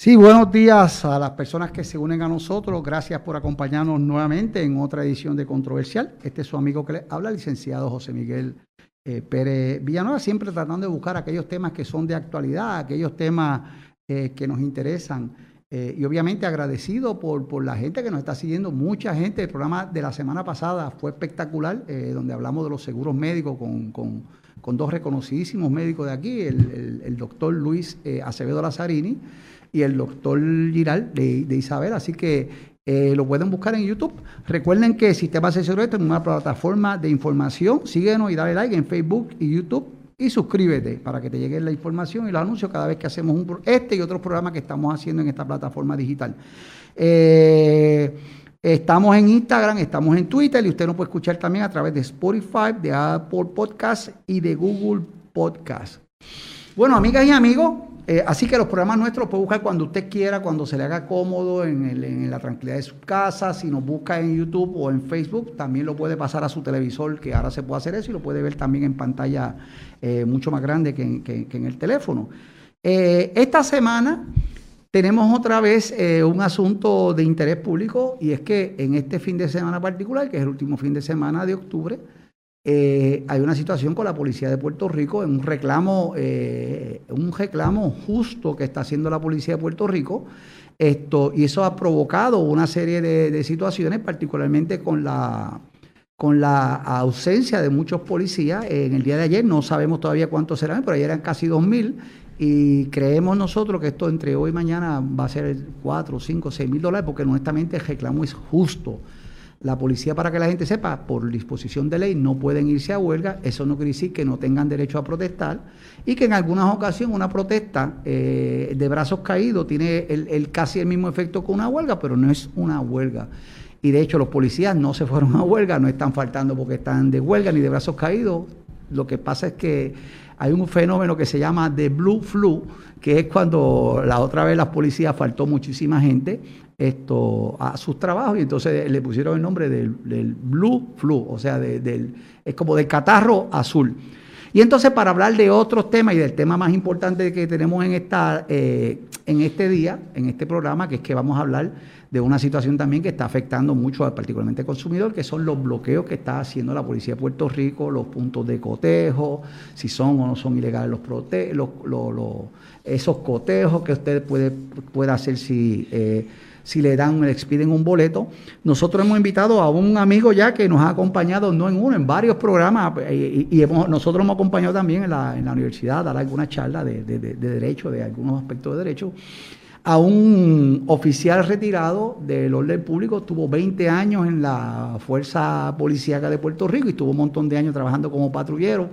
Sí, buenos días a las personas que se unen a nosotros. Gracias por acompañarnos nuevamente en otra edición de Controversial. Este es su amigo que le habla, el licenciado José Miguel eh, Pérez Villanueva, siempre tratando de buscar aquellos temas que son de actualidad, aquellos temas eh, que nos interesan. Eh, y obviamente agradecido por, por, la gente que nos está siguiendo, mucha gente. El programa de la semana pasada fue espectacular, donde hablamos de los seguros médicos con, con, con, dos reconocidísimos médicos de aquí, el, el, el doctor Luis Acevedo Lazzarini y el doctor Giral de, Isabel. Así que eh, lo pueden buscar en YouTube. Recuerden que Sistema Asesoría es una plataforma de información. Síguenos y dale like en Facebook y YouTube. Y suscríbete para que te llegue la información y los anuncios cada vez que hacemos un, este y otros programas que estamos haciendo en esta plataforma digital. Eh, estamos en Instagram, estamos en Twitter y usted nos puede escuchar también a través de Spotify, de Apple Podcast y de Google Podcast. Bueno, amigas y amigos, eh, así que los programas nuestros puede buscar cuando usted quiera, cuando se le haga cómodo, en, la tranquilidad de su casa. Si nos busca en YouTube o en Facebook, también lo puede pasar a su televisor, que ahora se puede hacer eso y lo puede ver también en pantalla eh, mucho más grande que en, el teléfono. Eh, esta semana tenemos otra vez un asunto de interés público y es que en este fin de semana particular, que es el último fin de semana de octubre, eh, hay una situación con la policía de Puerto Rico, un reclamo, eh, un reclamo justo que está haciendo la policía de Puerto Rico, esto, y eso ha provocado una serie de, situaciones, particularmente con la, con la ausencia de muchos policías. En el día de ayer no sabemos todavía cuántos serán, pero ayer eran casi 2.000 y creemos nosotros que esto entre hoy y mañana va a ser 4, 5, 6 mil dólares, porque honestamente el reclamo es justo. La policía, para que la gente sepa, por disposición de ley no pueden irse a huelga. Eso no quiere decir que no tengan derecho a protestar y que en algunas ocasiones una protesta eh, de brazos caídos tiene el, casi el mismo efecto que una huelga, pero no es una huelga. Y de hecho los policías no se fueron a huelga, no están faltando porque están de huelga ni de brazos caídos. Lo que pasa es que hay un fenómeno que se llama the blue flu, que es cuando la otra vez las policías faltó muchísima gente esto a sus trabajos y entonces le pusieron el nombre del, Blue Flu, o sea, del, es como del catarro azul. Y entonces para hablar de otros temas y del tema más importante que tenemos en, esta, eh, en este día, en este programa, que es que vamos a hablar de una situación también que está afectando mucho particularmente al consumidor, que son los bloqueos que está haciendo la Policía de Puerto Rico, los puntos de cotejo, si son o no son ilegales los, los, esos cotejos que usted puede, puede hacer si... Eh, si le dan, le expiden un boleto. Nosotros hemos invitado a un amigo ya que nos ha acompañado, no en uno, en varios programas, eh, y, hemos, nosotros hemos acompañado también en la, en la universidad a dar alguna charla de, de, de, derecho, de algunos aspectos de derecho, a un oficial retirado del orden público, tuvo 20 años en la Fuerza Policíaca de Puerto Rico y tuvo un montón de años trabajando como patrullero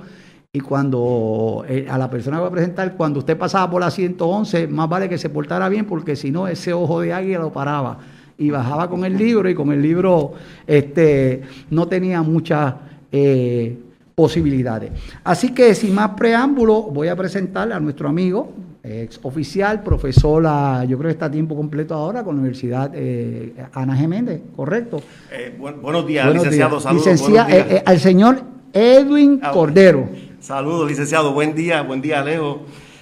y cuando eh, a la persona que va a presentar, cuando usted pasaba por la 111, más vale que se portara bien, porque si no, ese ojo de águila lo paraba. Y bajaba con el libro, y con el libro este, no tenía muchas eh, posibilidades. Así que, sin más preámbulo, voy a presentarle a nuestro amigo, ex oficial, profesor, yo creo que está a tiempo completo ahora con la Universidad eh, Ana Geméndez, ¿correcto? buenos días, licenciado, saludos. al señor Edwin ah, Cordero. Saludos, licenciado. Buen día, buen día, Alejo.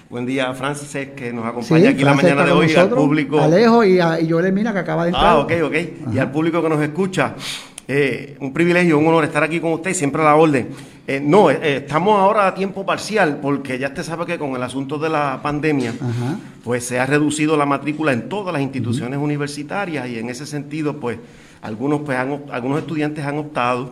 Buen día, Francis, que nos acompaña aquí la mañana de hoy, al público. Alejo y, a, y Joel Mina, que acaba de entrar. Ah, ok, ok. Y al público que nos escucha. Eh, un privilegio, un honor estar aquí con usted, siempre a la orden. Eh, no, eh, estamos ahora a tiempo parcial porque ya usted sabe que con el asunto de la pandemia, pues se ha reducido la matrícula en todas las instituciones universitarias y en ese sentido, pues algunos, pues, algunos estudiantes han optado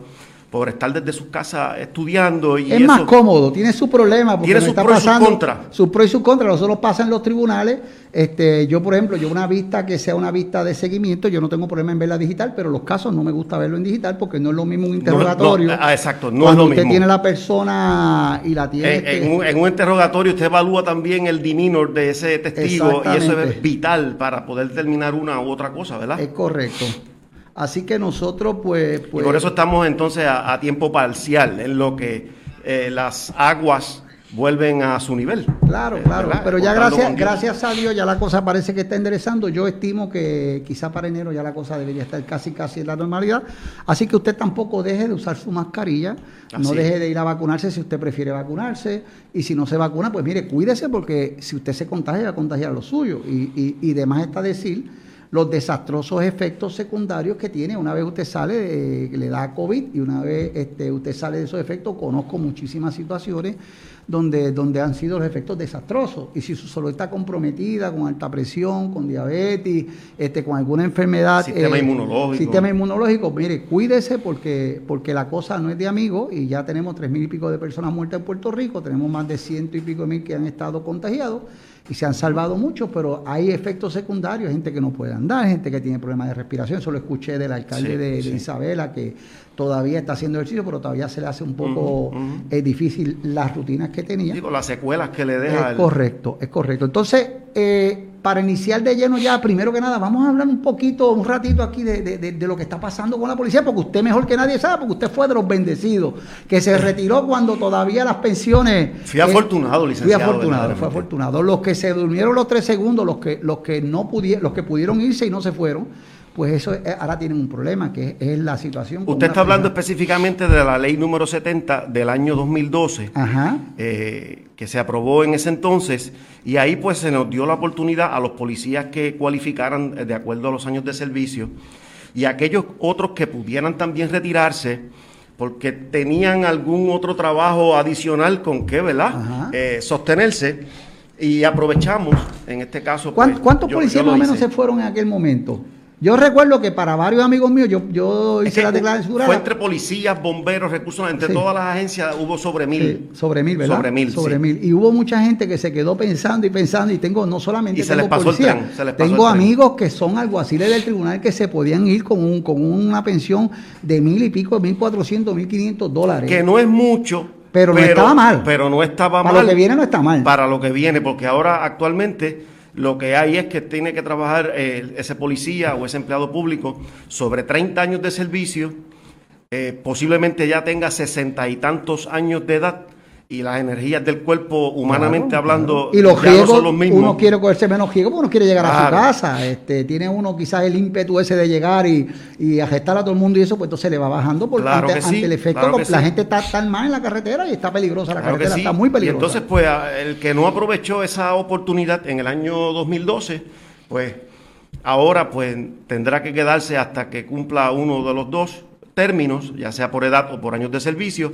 por estar desde su casa estudiando. Y es más cómodo, tiene su problema. Porque tiene sus pros y sus contras. Sus pros y sus contras, nosotros pasa en los tribunales. Este, yo, por ejemplo, yo una vista que sea una vista de seguimiento, yo no tengo problema en verla digital, pero los casos no me gusta verlo en digital porque no es lo mismo un interrogatorio. ah, exacto, no es lo usted tiene la persona y la tiene. en, un, en, un, interrogatorio usted evalúa también el demeanor de ese testigo y eso es vital para poder determinar una u otra cosa, ¿verdad? Es correcto. Así que nosotros pues... pues por eso estamos entonces a, tiempo parcial, en lo que eh, las aguas vuelven a su nivel. Claro, eh, claro. Pero ya gracias, gracias a Dios ya la cosa parece que está enderezando. Yo estimo que quizá para enero ya la cosa debería estar casi casi en la normalidad. Así que usted tampoco deje de usar su mascarilla, no deje de ir a vacunarse si usted prefiere vacunarse. Y si no se vacuna, pues mire, cuídese porque si usted se contagia, va a contagiar lo suyo. Y, y, y demás está decir los desastrosos efectos secundarios que tiene. Una vez usted sale, le da COVID y una vez este, usted sale de esos efectos, conozco muchísimas situaciones donde, donde han sido los efectos desastrosos. Y si su salud está comprometida con alta presión, con diabetes, este, con alguna enfermedad. Sistema eh, inmunológico. Sistema inmunológico, mire, cuídese porque, porque la cosa no es de amigos y ya tenemos tres mil y pico de personas muertas en Puerto Rico, tenemos más de ciento y pico mil que han estado contagiados y se han salvado muchos, pero hay efectos secundarios, gente que no puede andar, gente que tiene problemas de respiración. Eso lo escuché del alcalde de, Isabela, que todavía está haciendo ejercicio, pero todavía se le hace un poco eh, difícil las rutinas que tenía. Digo, las secuelas que le deja. Es correcto, es correcto. Entonces, eh, para iniciar de lleno ya, primero que nada, vamos a hablar un poquito, un ratito aquí de, lo que está pasando con la policía, porque usted mejor que nadie sabe, porque usted fue de los bendecidos, que se retiró cuando todavía las pensiones... Fui afortunado, licenciado. Fui afortunado, fue afortunado. Los que se durmieron los tres segundos, los que, los que no pudieron, los que pudieron irse y no se fueron, pues eso ahora tienen un problema, que es, la situación. Usted está hablando específicamente de la ley número 70 del año 2012, eh, que se aprobó en ese entonces, y ahí pues se nos dio la oportunidad a los policías que cualificaran eh, de acuerdo a los años de servicio, y aquellos otros que pudieran también retirarse, porque tenían algún otro trabajo adicional con que, ¿verdad? Eh, sostenerse. Y aprovechamos, en este caso... Pues, ¿Cuántos policías más o menos se fueron en aquel momento? Yo recuerdo que para varios amigos míos, yo, yo hice la declaración Fue entre policías, bomberos, recursos, entre todas las agencias hubo sobre mil. sobre mil, ¿verdad? Sobre mil. Sobre mil. Y hubo mucha gente que se quedó pensando y pensando, y tengo no solamente y se les pasó el se les tengo amigos que son alguaciles del tribunal que se podían ir con, un, con una pensión de mil y pico, mil cuatrocientos, mil quinientos dólares. Que no es mucho. Pero, no estaba mal. Pero no estaba mal. Para lo que viene no está mal. Para lo que viene, porque ahora actualmente lo que hay es que tiene que trabajar eh, ese policía o ese empleado público sobre 30 años de servicio, eh, posiblemente ya tenga sesenta y tantos años de edad y las energías del cuerpo, humanamente hablando, y los ya son los mismos. Uno quiere cogerse menos riesgo porque uno quiere llegar a su casa. Este, tiene uno quizás el ímpetu ese de llegar y, y agestar a todo el mundo y eso, pues entonces le va bajando porque ante, el efecto la gente está tan mal en la carretera y está peligrosa la carretera, está muy peligrosa. Y entonces, pues, el que no aprovechó esa oportunidad en el año 2012, pues ahora pues tendrá que quedarse hasta que cumpla uno de los dos términos, ya sea por edad o por años de servicio.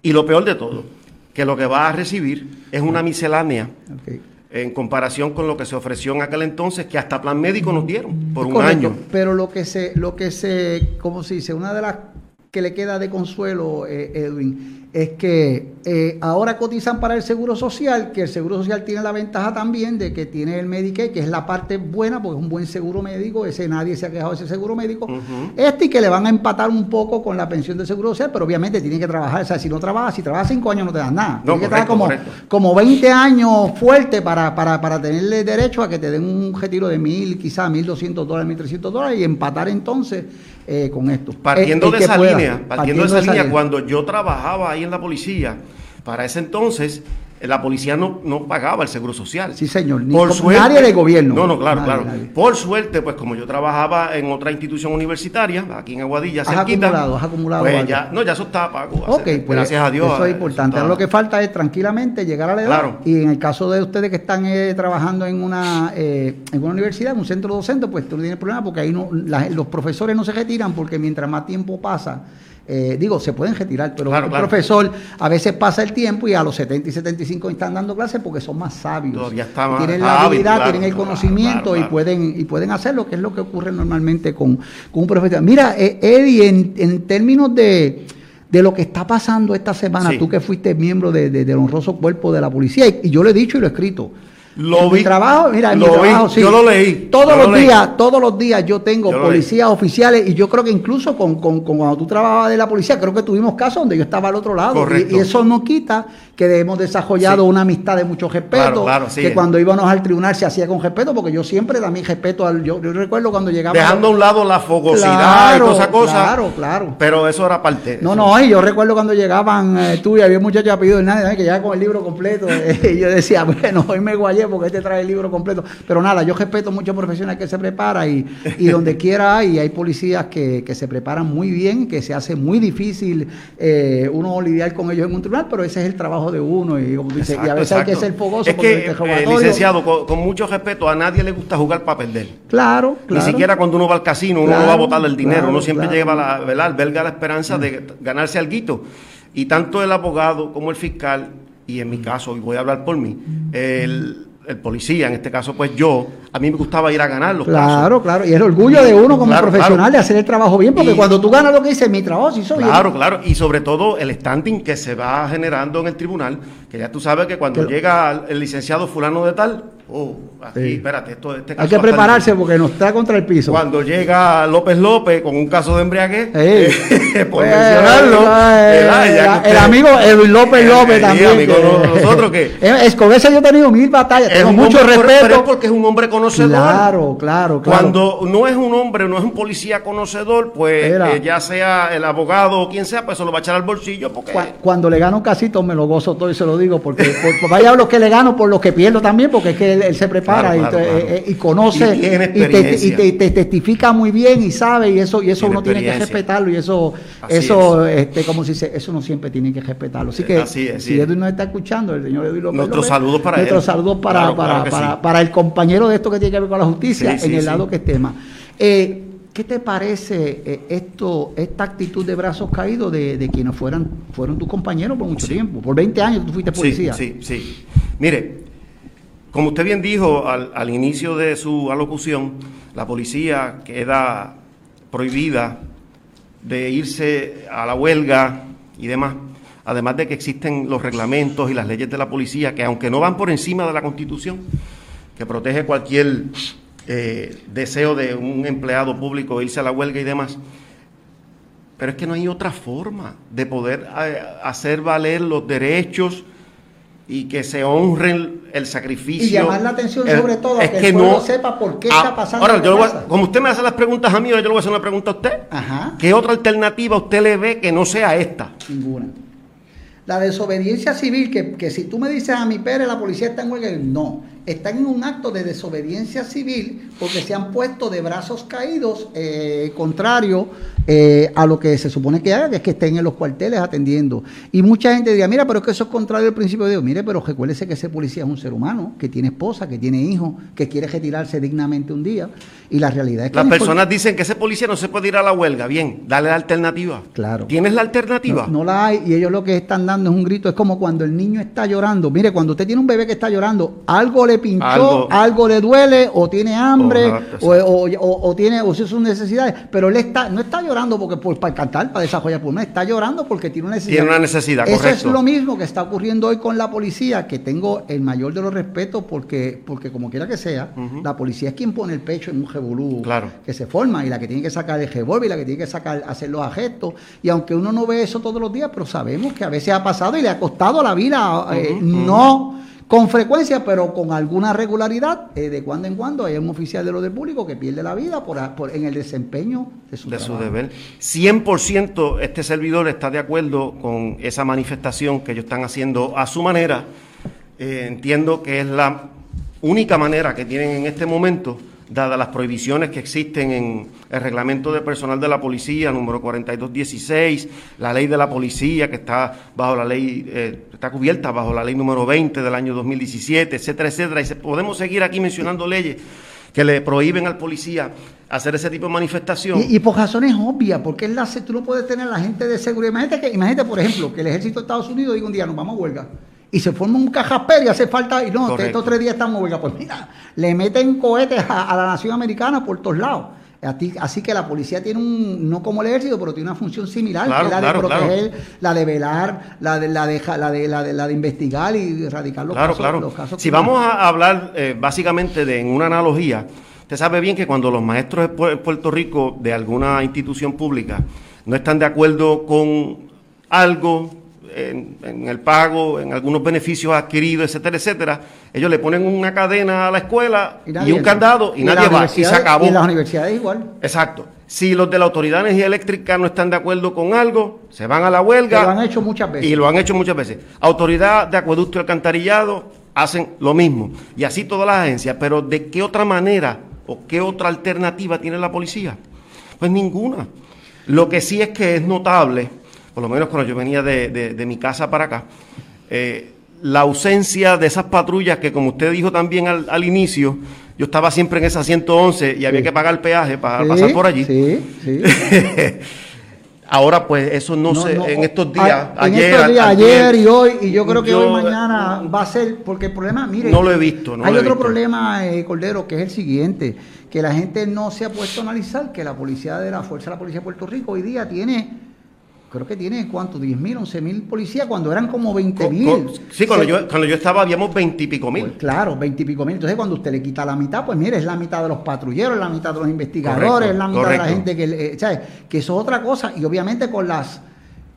Y lo peor de todo, que lo que va a recibir es una miscelánea en comparación con lo que se ofreció en aquel entonces, que hasta plan médico nos dieron por un año. Pero lo que se, lo que se, ¿cómo se dice? Una de las que le queda de consuelo, eh, Edwin, es que eh, ahora cotizan para el Seguro Social, que el Seguro Social tiene la ventaja también de que tiene el Medicaid, que es la parte buena, porque es un buen seguro médico, ese nadie se ha quejado de ese seguro médico. Este y que le van a empatar un poco con la pensión del Seguro Social, pero obviamente tiene que trabajar, o sea, si no trabaja, si trabaja cinco años no te dan nada. tiene que trabajar como, como 20 años fuerte para, para, para tenerle derecho a que te den un retiro de mil, quizás mil doscientos dólares, mil trescientos dólares y empatar entonces eh, con esto. Partiendo de esa línea, partiendo, de esa, línea, cuando yo trabajaba ahí en la policía, para ese entonces la policía no, no pagaba el seguro social. Sí, señor. Ni por suerte, nadie de gobierno. No, no, claro, claro. Por suerte, pues como yo trabajaba en otra institución universitaria, aquí en Aguadilla, has acumulado, has acumulado. Pues ya, no, ya eso estaba pago. Ok, pues, gracias a Dios. Eso es importante. Ahora lo que falta es tranquilamente llegar a la edad. Claro. Y en el caso de ustedes que están eh, trabajando en una, eh, en una universidad, en un centro docente, pues tú no tienes problema porque ahí no, los profesores no se retiran porque mientras más tiempo pasa, eh, digo, se pueden retirar, pero el profesor a veces pasa el tiempo y a los 70 y 75 están dando clases porque son más sabios. tienen la habilidad, tienen el conocimiento y pueden y pueden hacerlo, que es lo que ocurre normalmente con, un profesor. Mira, eh, Eddie, en, términos de, lo que está pasando esta semana, tú que fuiste miembro del honroso cuerpo de la policía, y, yo lo he dicho y lo he escrito, Lo vi. Mi trabajo, mira, en lo mi vi, trabajo, sí. yo lo leí, Todos yo los lo leí. días, todos los días yo tengo Yo policías oficiales y yo creo que incluso con, con- con cuando tú trabajabas de la policía, creo que tuvimos casos donde yo estaba al otro lado. Y, y eso no quita que hemos desarrollado Sí. una amistad de mucho respeto. Claro, claro, sí. que cuando íbamos al tribunal se hacía con respeto, porque yo siempre también respeto al. Yo, yo recuerdo cuando llegaba. Dejando a un lado la fogosidad Claro, y toda esa cosa. claro, claro. Pero eso era parte. No, no, y yo recuerdo cuando llegaban eh, tú y había un muchacho apellido Hernández que llegaba con el libro completo. eh, y yo decía, bueno, hoy me guayé porque este trae el libro completo. Pero nada, yo respeto muchos profesionales que se preparan y, y donde quiera hay, hay policías que, que se preparan muy bien, que se hace muy difícil eh, uno lidiar con ellos en un tribunal, pero ese es el trabajo de uno. Y, como a Exacto, veces hay que exacto. ser fogoso Es que, eh, licenciado, con, con mucho respeto, a nadie le gusta jugar para perder. Claro, claro. Ni siquiera cuando uno va al casino, uno no va a botar el dinero, claro, uno siempre claro. lleva la, ¿verdad? alberga la esperanza de ganarse algo. Y tanto el abogado como el fiscal, y en mi caso, y voy a hablar por mí, el, el policía, en este caso, pues yo, a mí me gustaba ir a ganar los casos. Claro, claro. Y es el orgullo de uno como Claro, profesional claro. de hacer el trabajo bien, porque Y- cuando tú ganas lo que dices, mi trabajo se hizo bien. Claro, claro. Y sobre todo el standing que se va generando en el tribunal, que ya tú sabes que cuando Que- llega el licenciado fulano de tal, oh, aquí, Sí. espérate, esto, este Hay que estar prepararse porque nos está contra el piso. Cuando llega López López con un caso de embriaguez, por Eh, mencionarlo, eh. Ya el, el amigo Edwin López Eh, López eh, también. amigo, que- nosotros que- Eh, es- con ese yo he tenido mil batallas, es tengo mucho hombre- respeto. pero es porque es un hombre conocedor. Claro, claro, claro. Cuando no es un hombre, no es un policía conocedor, pues eh, ya sea el abogado o quien sea, pues se lo va a echar al bolsillo porque Cuando le gano un casito me lo gozo todo y se lo digo, porque por, por- vaya los que le gano por los que pierdo también, porque es que él, se prepara Claro, y, claro, te- claro. eh, eh, y conoce Y te, y experiencia. te- te testifica muy bien y sabe y eso y eso Tiene uno tiene que respetarlo y eso Así eso este como se dice eso no siempre tiene que respetarlo así que Así es, si. Edwin nos está escuchando el señor Edwin López Nuestros saludos para nuestros saludos para para, para, sí. para el compañero de esto que tiene que ver con la justicia Sí, en el lado que es tema Eh, ¿Qué te parece eh, esto, esta actitud de brazos caídos de, de quienes fueran, fueron tus compañeros por mucho tiempo? Por 20 años tú fuiste policía. Sí, sí, sí. Mire, como usted bien dijo al, inicio de su alocución, la policía queda prohibida de irse a la huelga y demás. Además de que existen los reglamentos y las leyes de la policía que aunque no van por encima de la constitución, que protege cualquier eh, deseo de un empleado público irse a la huelga y demás, pero es que no hay otra forma de poder eh, hacer valer los derechos y que se honren el sacrificio. Y llamar la atención El- sobre todo es que el pueblo sepa por qué Ah, está pasando Ahora, yo voy como usted me hace las preguntas a mí, yo le voy a hacer una pregunta a usted. Ajá. ¿Qué otra alternativa usted le ve que no sea esta? Ninguna. La desobediencia civil, que, que si tú me dices a mi Pérez, la policía está en huelga, no. Están en un acto de desobediencia civil porque se han puesto de brazos caídos, eh, contrario eh, a lo que se supone que haga, que es que estén en los cuarteles atendiendo. Y mucha gente diría, mira, pero es que eso es contrario al principio de Dios. Mire, pero recuérdese que ese policía es un ser humano, que tiene esposa, que tiene hijos, que quiere retirarse dignamente un día. Y la realidad es que... Las personas dicen que ese policía no se puede ir a la huelga. Bien, dale la alternativa. Claro. ¿Tienes la alternativa? No, no la hay y ellos lo que están dando es un grito. Es como cuando el niño está llorando. Mire, cuando usted tiene un bebé que está llorando, algo le pinchó, algo, Algo- le duele, o tiene hambre, Correcto, o, o- o- o tiene o sus necesidades. Pero él está, no está llorando porque por, para cantar, para desarrollar pulmones, está llorando porque tiene una necesidad. Tiene una necesidad, Eso correcto. es lo mismo que está ocurriendo hoy con la policía, que tengo el mayor de los respetos porque, porque como quiera que sea, la policía es quien pone el pecho en un revolú Claro. que se forma y la que tiene que sacar el revólver y la que tiene que sacar, hacer los gestos. Y aunque uno no ve eso todos los días, pero sabemos que a veces ha pasado y le ha costado la vida, eh, no con frecuencia, pero con alguna regularidad, eh, de cuando en cuando hay un oficial de lo del público que pierde la vida por, por- en el desempeño de su, de su deber. 100% este servidor está de acuerdo con esa manifestación que ellos están haciendo a su manera. Eh, entiendo que es la única manera que tienen en este momento, dadas las prohibiciones que existen en el reglamento de personal de la policía, número 4216, la ley de la policía que está bajo la ley, eh, está cubierta bajo la ley número 20 del año 2017, etcétera, etcétera. Y podemos seguir aquí mencionando leyes que le prohíben al policía hacer ese tipo de manifestación. Y, por razones obvias, porque es la, tú no puedes tener la gente de seguridad. Imagínate, que, imagínate, por ejemplo, que el ejército de Estados Unidos diga un día, nos vamos a huelga. Y se forma un cajapero y hace falta, y no, Correcto. estos tres días estamos huelga. Pues mira, le meten cohetes a, a la nación americana por todos lados. Así que la policía tiene un, no como el ejército, pero tiene una función similar, que es la de proteger, la de velar, la de, la de, la de, la de, la de investigar y erradicar los casos. Los casos si vamos a hablar eh, básicamente de en una analogía, usted sabe bien que cuando los maestros de Puerto Rico de alguna institución pública no están de acuerdo con algo, en, el pago, en algunos beneficios adquiridos, etcétera, etcétera, ellos le ponen una cadena a la escuela y, un candado y, nadie va y se acabó. Y en las universidades igual. Exacto. Si los de la Autoridad de Energía Eléctrica no están de acuerdo con algo, se van a la huelga. lo han hecho muchas veces. Y lo han hecho muchas veces. Autoridad de Acueducto y Alcantarillado hacen lo mismo. Y así todas las agencias. Pero ¿de qué otra manera o qué otra alternativa tiene la policía? Pues ninguna. Lo que sí es que es notable por lo menos cuando yo venía de, mi casa para acá, eh, la ausencia de esas patrullas que, como usted dijo también al, inicio, yo estaba siempre en esa 111 y había que pagar el peaje para pasar por allí. Sí, sí. Ahora, pues, eso no, sé, en estos días, ayer, ayer y hoy, y yo creo que hoy mañana va a ser, porque el problema, mire, no lo he visto. hay otro problema, eh, Cordero, que es el siguiente, que la gente no se ha puesto a analizar que la policía de la Fuerza de la Policía de Puerto Rico hoy día tiene creo que tiene, ¿cuánto? 10 mil, 11 mil policías, cuando eran como 20 mil. Sí, cuando, yo, cuando yo estaba habíamos 20 y pico mil. Pues claro, 20 y pico mil. Entonces, cuando usted le quita la mitad, pues mire, es la mitad de los patrulleros, es la mitad de los investigadores, es la mitad de la gente que, eh, ¿sabes? Que eso es otra cosa. Y obviamente con las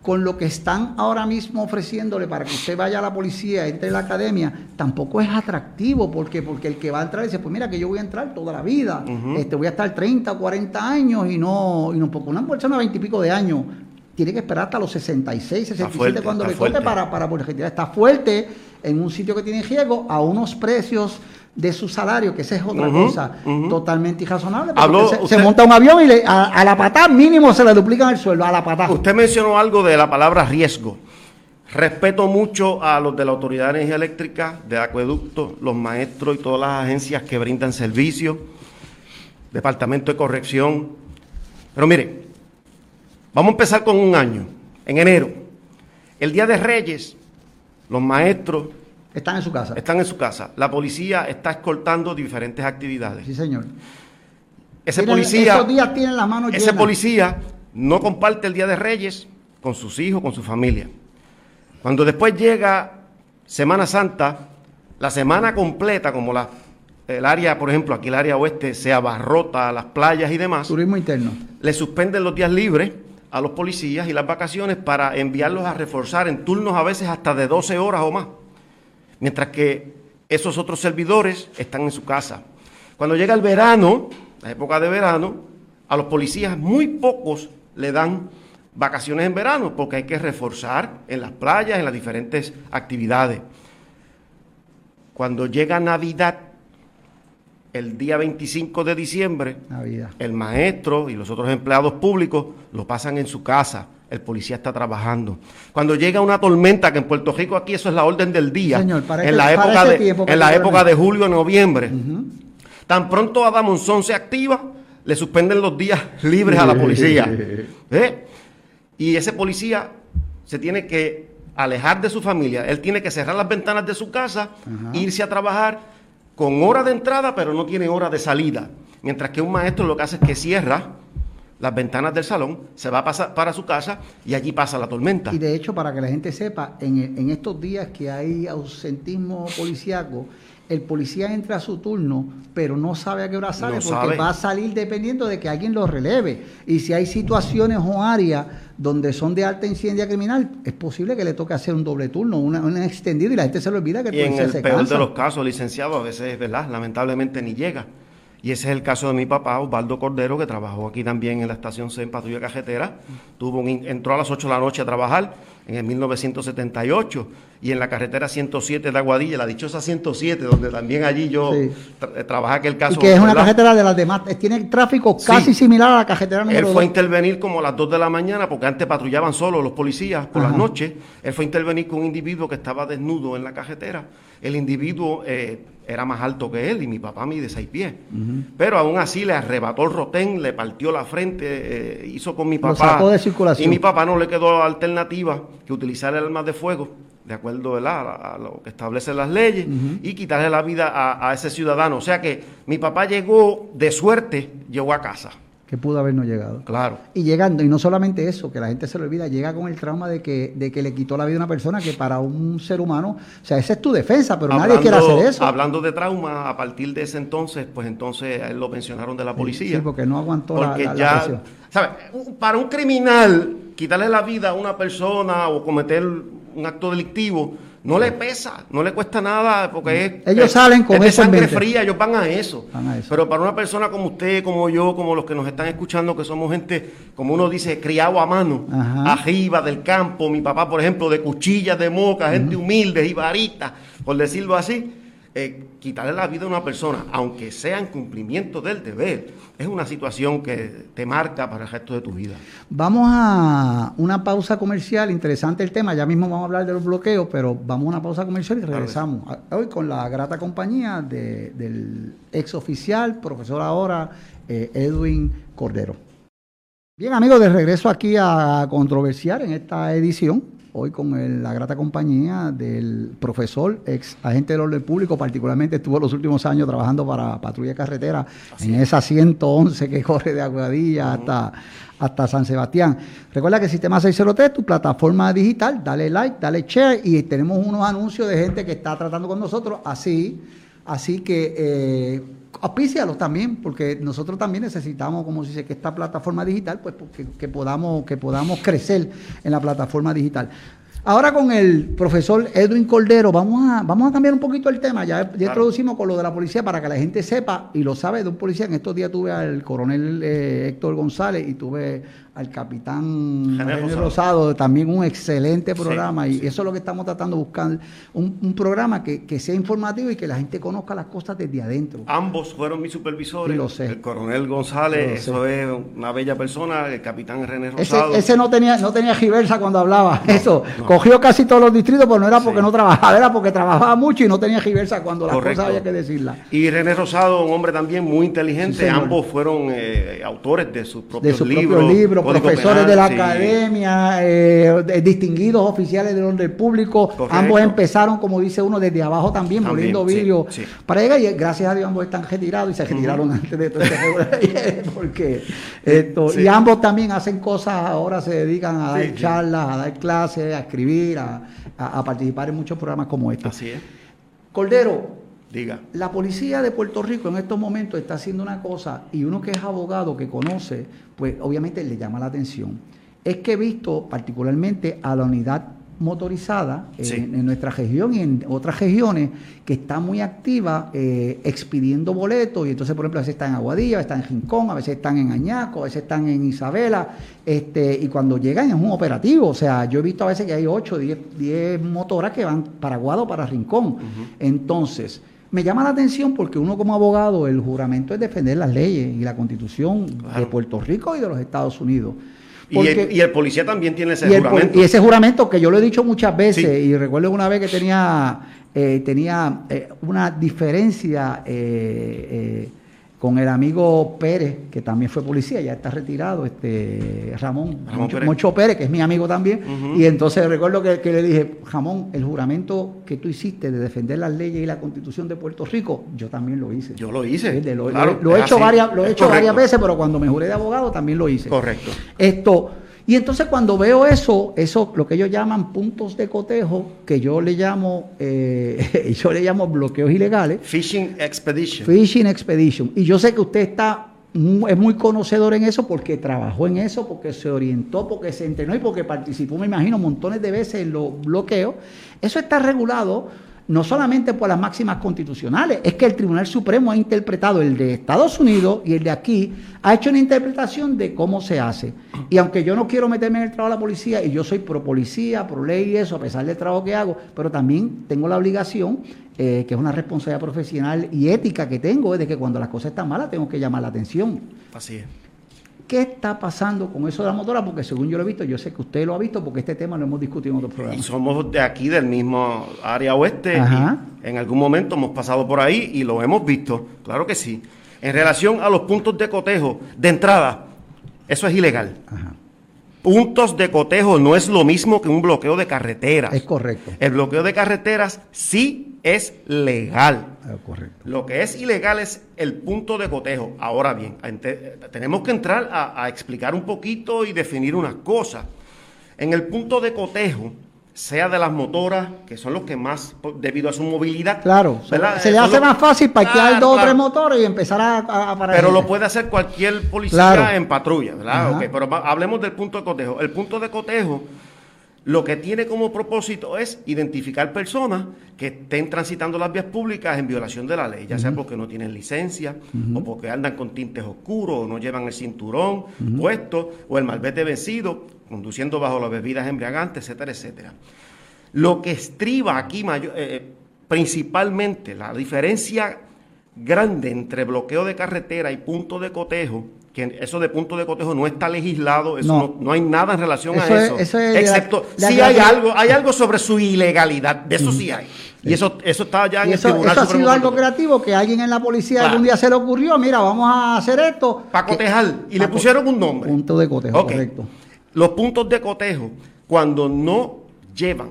con lo que están ahora mismo ofreciéndole para que usted vaya a la policía, entre a la academia, tampoco es atractivo, porque porque el que va a entrar dice, pues mira que yo voy a entrar toda la vida, este voy a estar 30 o 40 años y no, y no, porque una persona de 20 y pico de años tiene que esperar hasta los 66, 67 cuando le toque para, para Está fuerte en un sitio que tiene riesgo a unos precios de su salario, que esa es otra cosa totalmente irrazonable. se, monta un avión y a, la patada mínimo se le duplican el sueldo, a la patada. Usted mencionó algo de la palabra riesgo. Respeto mucho a los de la Autoridad de Energía Eléctrica, de Acueducto, los maestros y todas las agencias que brindan servicio, Departamento de Corrección. Pero mire, Vamos a empezar con un año, en enero. El Día de Reyes, los maestros... Están en su casa. Están en su casa. La policía está escoltando diferentes actividades. Sí, señor. Ese policía... Esos días tienen las manos Ese policía no comparte el Día de Reyes con sus hijos, con su familia. Cuando después llega Semana Santa, la semana completa, como la, el área, por ejemplo, aquí el área oeste se abarrota, las playas y demás. Turismo interno. Le suspenden los días libres a los policías y las vacaciones para enviarlos a reforzar en turnos a veces hasta de 12 horas o más, mientras que esos otros servidores están en su casa. Cuando llega el verano, la época de verano, a los policías muy pocos le dan vacaciones en verano porque hay que reforzar en las playas, en las diferentes actividades. Cuando llega Navidad, el día 25 de diciembre, el maestro y los otros empleados públicos lo pasan en su casa. El policía está trabajando. Cuando llega una tormenta, que en Puerto Rico aquí eso es la orden del día, en, la época de, en la época de julio noviembre, tan pronto Adam Monzón se activa, le suspenden los días libres a la policía. ¿Eh? Y ese policía se tiene que alejar de su familia, él tiene que cerrar las ventanas de su casa, irse a trabajar con hora de entrada, pero no tiene hora de salida. Mientras que un maestro lo que hace es que cierra las ventanas del salón, se va a pasar para su casa y allí pasa la tormenta. Y de hecho, para que la gente sepa, en, estos días que hay ausentismo policiaco, el policía entra a su turno, pero no sabe a qué hora sale, porque va a salir dependiendo de que alguien lo releve. Y si hay situaciones o áreas donde son de alta incidencia criminal, es posible que le toque hacer un doble turno, un extendido, y la gente se lo olvida que el y en el peor de los casos, licenciado, a veces, ¿verdad? Lamentablemente ni llega. Y ese es el caso de mi papá, Osvaldo Cordero, que trabajó aquí también en la estación C en Patrulla Cajetera. Tuvo un, entró a las 8 de la noche a trabajar en el 1978 y en la carretera 107 de Aguadilla, la dichosa 107, donde también allí yo trabajé aquel caso. Y que es una carretera de las demás, tiene tráfico casi similar a la carretera número Él fue a intervenir como a las 2 de la mañana, porque antes patrullaban solo los policías por las noches. Él fue a intervenir con un individuo que estaba desnudo en la carretera. El individuo eh, era más alto que él y mi papá mide seis pies. Pero aún así le arrebató el rotén, le partió la frente, eh, hizo con mi papá. de circulación. Y mi papá no le quedó alternativa que utilizar el arma de fuego, de acuerdo A, lo que establecen las leyes, y quitarle la vida a, ese ciudadano. O sea que mi papá llegó de suerte, llegó a casa. Que pudo habernos llegado. Claro. Y llegando, y no solamente eso, que la gente se lo olvida, llega con el trauma de que, de que le quitó la vida a una persona que para un ser humano, o sea, esa es tu defensa, pero nadie quiere hacer eso. Hablando de trauma, a partir de ese entonces, pues entonces él lo pensionaron de la policía. Sí, porque no aguantó porque la, ya, ¿sabes? Para un criminal, quitarle la vida a una persona o cometer un acto delictivo, no le pesa, no le cuesta nada, porque es, ellos salen con es sangre fría, ellos van a, eso. Pero para una persona como usted, como yo, como los que nos están escuchando, que somos gente, como uno dice, criado a mano, arriba del campo, mi papá, por ejemplo, de cuchillas de moca, gente humilde, y varita, por decirlo así, eh, quitarle la vida a una persona, aunque sea en cumplimiento del deber, es una situación que te marca para el resto de tu vida. Vamos a una pausa comercial, interesante el tema, ya mismo vamos a hablar de los bloqueos, pero vamos a una pausa comercial y regresamos. Hoy con la grata compañía del ex oficial, profesor ahora, eh, Edwin Cordero. Bien amigos, de regreso aquí a Controversiar en esta edición hoy con la grata compañía del profesor, ex agente del orden público, particularmente estuvo los últimos años trabajando para Patrulla Carretera en esa 111 que corre de Aguadilla hasta, hasta San Sebastián. Recuerda que Sistema 603, tu plataforma digital, dale like, dale share y tenemos unos anuncios de gente que está tratando con nosotros así. Así que eh, auspícialos también, porque nosotros también necesitamos, como se dice, que esta plataforma digital, pues que, podamos, que podamos crecer en la plataforma digital. Ahora con el profesor Edwin Cordero, vamos a, vamos a cambiar un poquito el tema. Ya, introducimos con lo de la policía para que la gente sepa y lo sabe de un policía. En estos días tuve al coronel eh, Héctor González y tuve al capitán René Rosado. también un excelente programa y eso es lo que estamos tratando de buscar, un, programa que, sea informativo y que la gente conozca las cosas desde adentro. Ambos fueron mis supervisores, lo sé. el coronel González, eso es una bella persona, el capitán René Rosado. Ese, no tenía no tenía giversa cuando hablaba, eso, cogió casi todos los distritos, pero no era porque no trabajaba, era porque trabajaba mucho y no tenía giversa cuando las cosas había que decirlas. Y René Rosado, un hombre también muy inteligente, ambos fueron eh, autores de sus propios libros profesores de la academia, eh, distinguidos oficiales del orden público. Ambos empezaron, como dice uno, desde abajo también, moliendo vidrio para llegar. Y gracias a Dios ambos están retirados y se retiraron antes de todo este porque esto, Y ambos también hacen cosas, ahora se dedican a dar charlas, a dar clases, a escribir, a, a, participar en muchos programas como este. Así es. Cordero, Diga. La policía de Puerto Rico en estos momentos está haciendo una cosa y uno que es abogado, que conoce, pues obviamente le llama la atención. Es que he visto particularmente a la unidad motorizada en, nuestra región y en otras regiones que está muy activa eh, expidiendo boletos y entonces por ejemplo a veces están en Aguadilla, a veces están en Rincón, a veces están en Añaco, a veces están en Isabela este, y cuando llegan es un operativo, o sea yo he visto a veces que hay 8, 10, motoras que van para Aguado para Rincón, entonces me llama la atención porque uno como abogado, el juramento es defender las leyes y la constitución de Puerto Rico y de los Estados Unidos. y, el, policía también tiene ese juramento. y ese juramento que yo lo he dicho muchas veces, y recuerdo una vez que tenía, eh, tenía eh, una diferencia eh, con el amigo Pérez, que también fue policía, ya está retirado, este Ramón, Moncho, Pérez. que es mi amigo también, y entonces recuerdo que, le dije, Ramón, el juramento que tú hiciste de defender las leyes y la constitución de Puerto Rico, yo también lo hice. Yo lo hice. Lo, he hecho, varias, lo he hecho varias veces, pero cuando me juré de abogado también lo hice. Correcto. Esto y entonces cuando veo eso, eso lo que ellos llaman puntos de cotejo, que yo le llamo, eh, yo le llamo bloqueos ilegales. Fishing Expedition. Fishing Expedition. Y yo sé que usted está es muy conocedor en eso porque trabajó en eso, porque se orientó, porque se entrenó y porque participó, me imagino, montones de veces en los bloqueos. Eso está regulado no solamente por las máximas constitucionales, es que el Tribunal Supremo ha interpretado el de Estados Unidos y el de aquí, ha hecho una interpretación de cómo se hace. Y aunque yo no quiero meterme en el trabajo de la policía, y yo soy pro policía, pro ley y eso, a pesar del trabajo que hago, pero también tengo la obligación, eh, que es una responsabilidad profesional y ética que tengo, de que cuando las cosas están malas tengo que llamar la atención. Así es. ¿Qué está pasando con eso de la motora? Porque según yo lo he visto, yo sé que usted lo ha visto porque este tema lo hemos discutido en otros programas. Y somos de aquí, del mismo área oeste. en algún momento hemos pasado por ahí y lo hemos visto. Claro que sí. En relación a los puntos de cotejo, de entrada, eso es ilegal. puntos de cotejo no es lo mismo que un bloqueo de carreteras. Es correcto. El bloqueo de carreteras sí es legal. Es correcto. Lo que es ilegal es el punto de cotejo. Ahora bien, tenemos que entrar a, a explicar un poquito y definir unas cosas. En el punto de cotejo, sea de las motoras, que son los que más, debido a su movilidad. Claro, se le hace más fácil parquear dos o tres motores y empezar a, a, Pero lo puede hacer cualquier policía en patrulla, ¿verdad? pero hablemos del punto de cotejo. El punto de cotejo lo que tiene como propósito es identificar personas que estén transitando las vías públicas en violación de la ley, ya sea porque no tienen licencia, o porque andan con tintes oscuros, o no llevan el cinturón puesto, o el malvete vencido, conduciendo bajo las bebidas embriagantes, etcétera, etcétera. Lo que estriba aquí mayor, eh, eh, principalmente la diferencia grande entre bloqueo de carretera y punto de cotejo, que eso de punto de cotejo no está legislado, eso no, hay nada en relación a eso, excepto si hay algo, hay algo sobre su ilegalidad, de eso sí hay. Y eso, eso está ya en el Tribunal Eso ha sido algo creativo que alguien en la policía algún día se le ocurrió, mira, vamos a hacer esto. Para cotejar, y le pusieron un nombre. Punto de cotejo, correcto. Los puntos de cotejo, cuando no llevan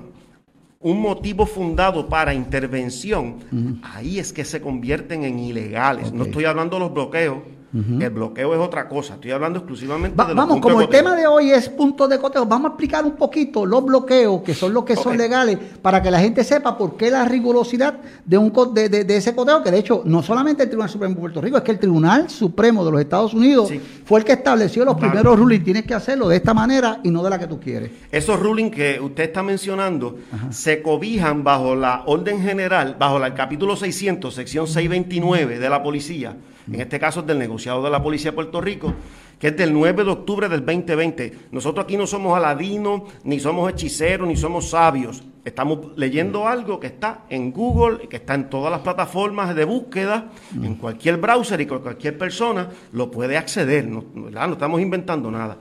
un motivo fundado para intervención, ahí es que se convierten en ilegales. No estoy hablando de los bloqueos, el bloqueo es otra cosa. Estoy hablando exclusivamente de los Vamos, como el tema de hoy es punto de cotejo, vamos a explicar un poquito los bloqueos, que son los que son legales, para que la gente sepa por qué la rigurosidad de, un, de, de, ese coteo, que de hecho no solamente el Tribunal Supremo de Puerto Rico, es que el Tribunal Supremo de los Estados Unidos fue el que estableció los primeros rulings. Tienes que hacerlo de esta manera y no de la que tú quieres. Esos rulings que usted está mencionando se cobijan bajo la orden general, bajo el capítulo 600, sección 629 de la policía en este caso es del negociado de la Policía de Puerto Rico, que es del 9 de octubre del 2020. Nosotros aquí no somos aladinos, ni somos hechiceros, ni somos sabios. Estamos leyendo algo que está en Google, que está en todas las plataformas de búsqueda, en cualquier browser y cualquier persona lo puede acceder. No, no estamos inventando nada.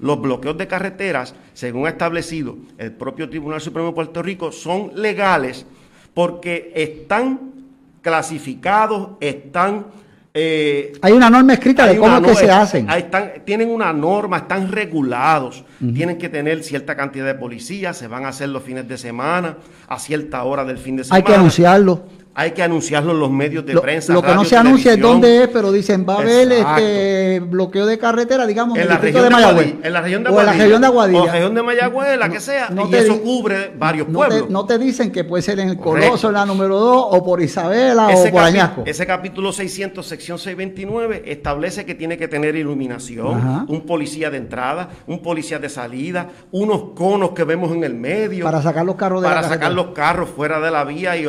Los bloqueos de carreteras, según ha establecido el propio Tribunal Supremo de Puerto Rico, son legales porque están clasificados, están eh, hay una norma escrita de cómo que se hacen. están, tienen una norma, están regulados, tienen que tener cierta cantidad de policías, se van a hacer los fines de semana, a cierta hora del fin de semana. Hay que anunciarlo hay que anunciarlo en los medios de prensa. Lo que no se anuncia es dónde es, pero dicen va a haber este bloqueo de carretera, digamos, en, la región de, Mayagüez. En la región de Aguadilla. O en la región de Aguadilla. O la región de Mayagüez, la que sea. y eso cubre varios pueblos. no te dicen que puede ser en el Coloso, en la número 2, o por Isabela, o por Añasco. Ese capítulo 600, sección 629, establece que tiene que tener iluminación, un policía de entrada, un policía de salida, unos conos que vemos en el medio. Para sacar los carros de Para sacar los carros fuera de la vía y,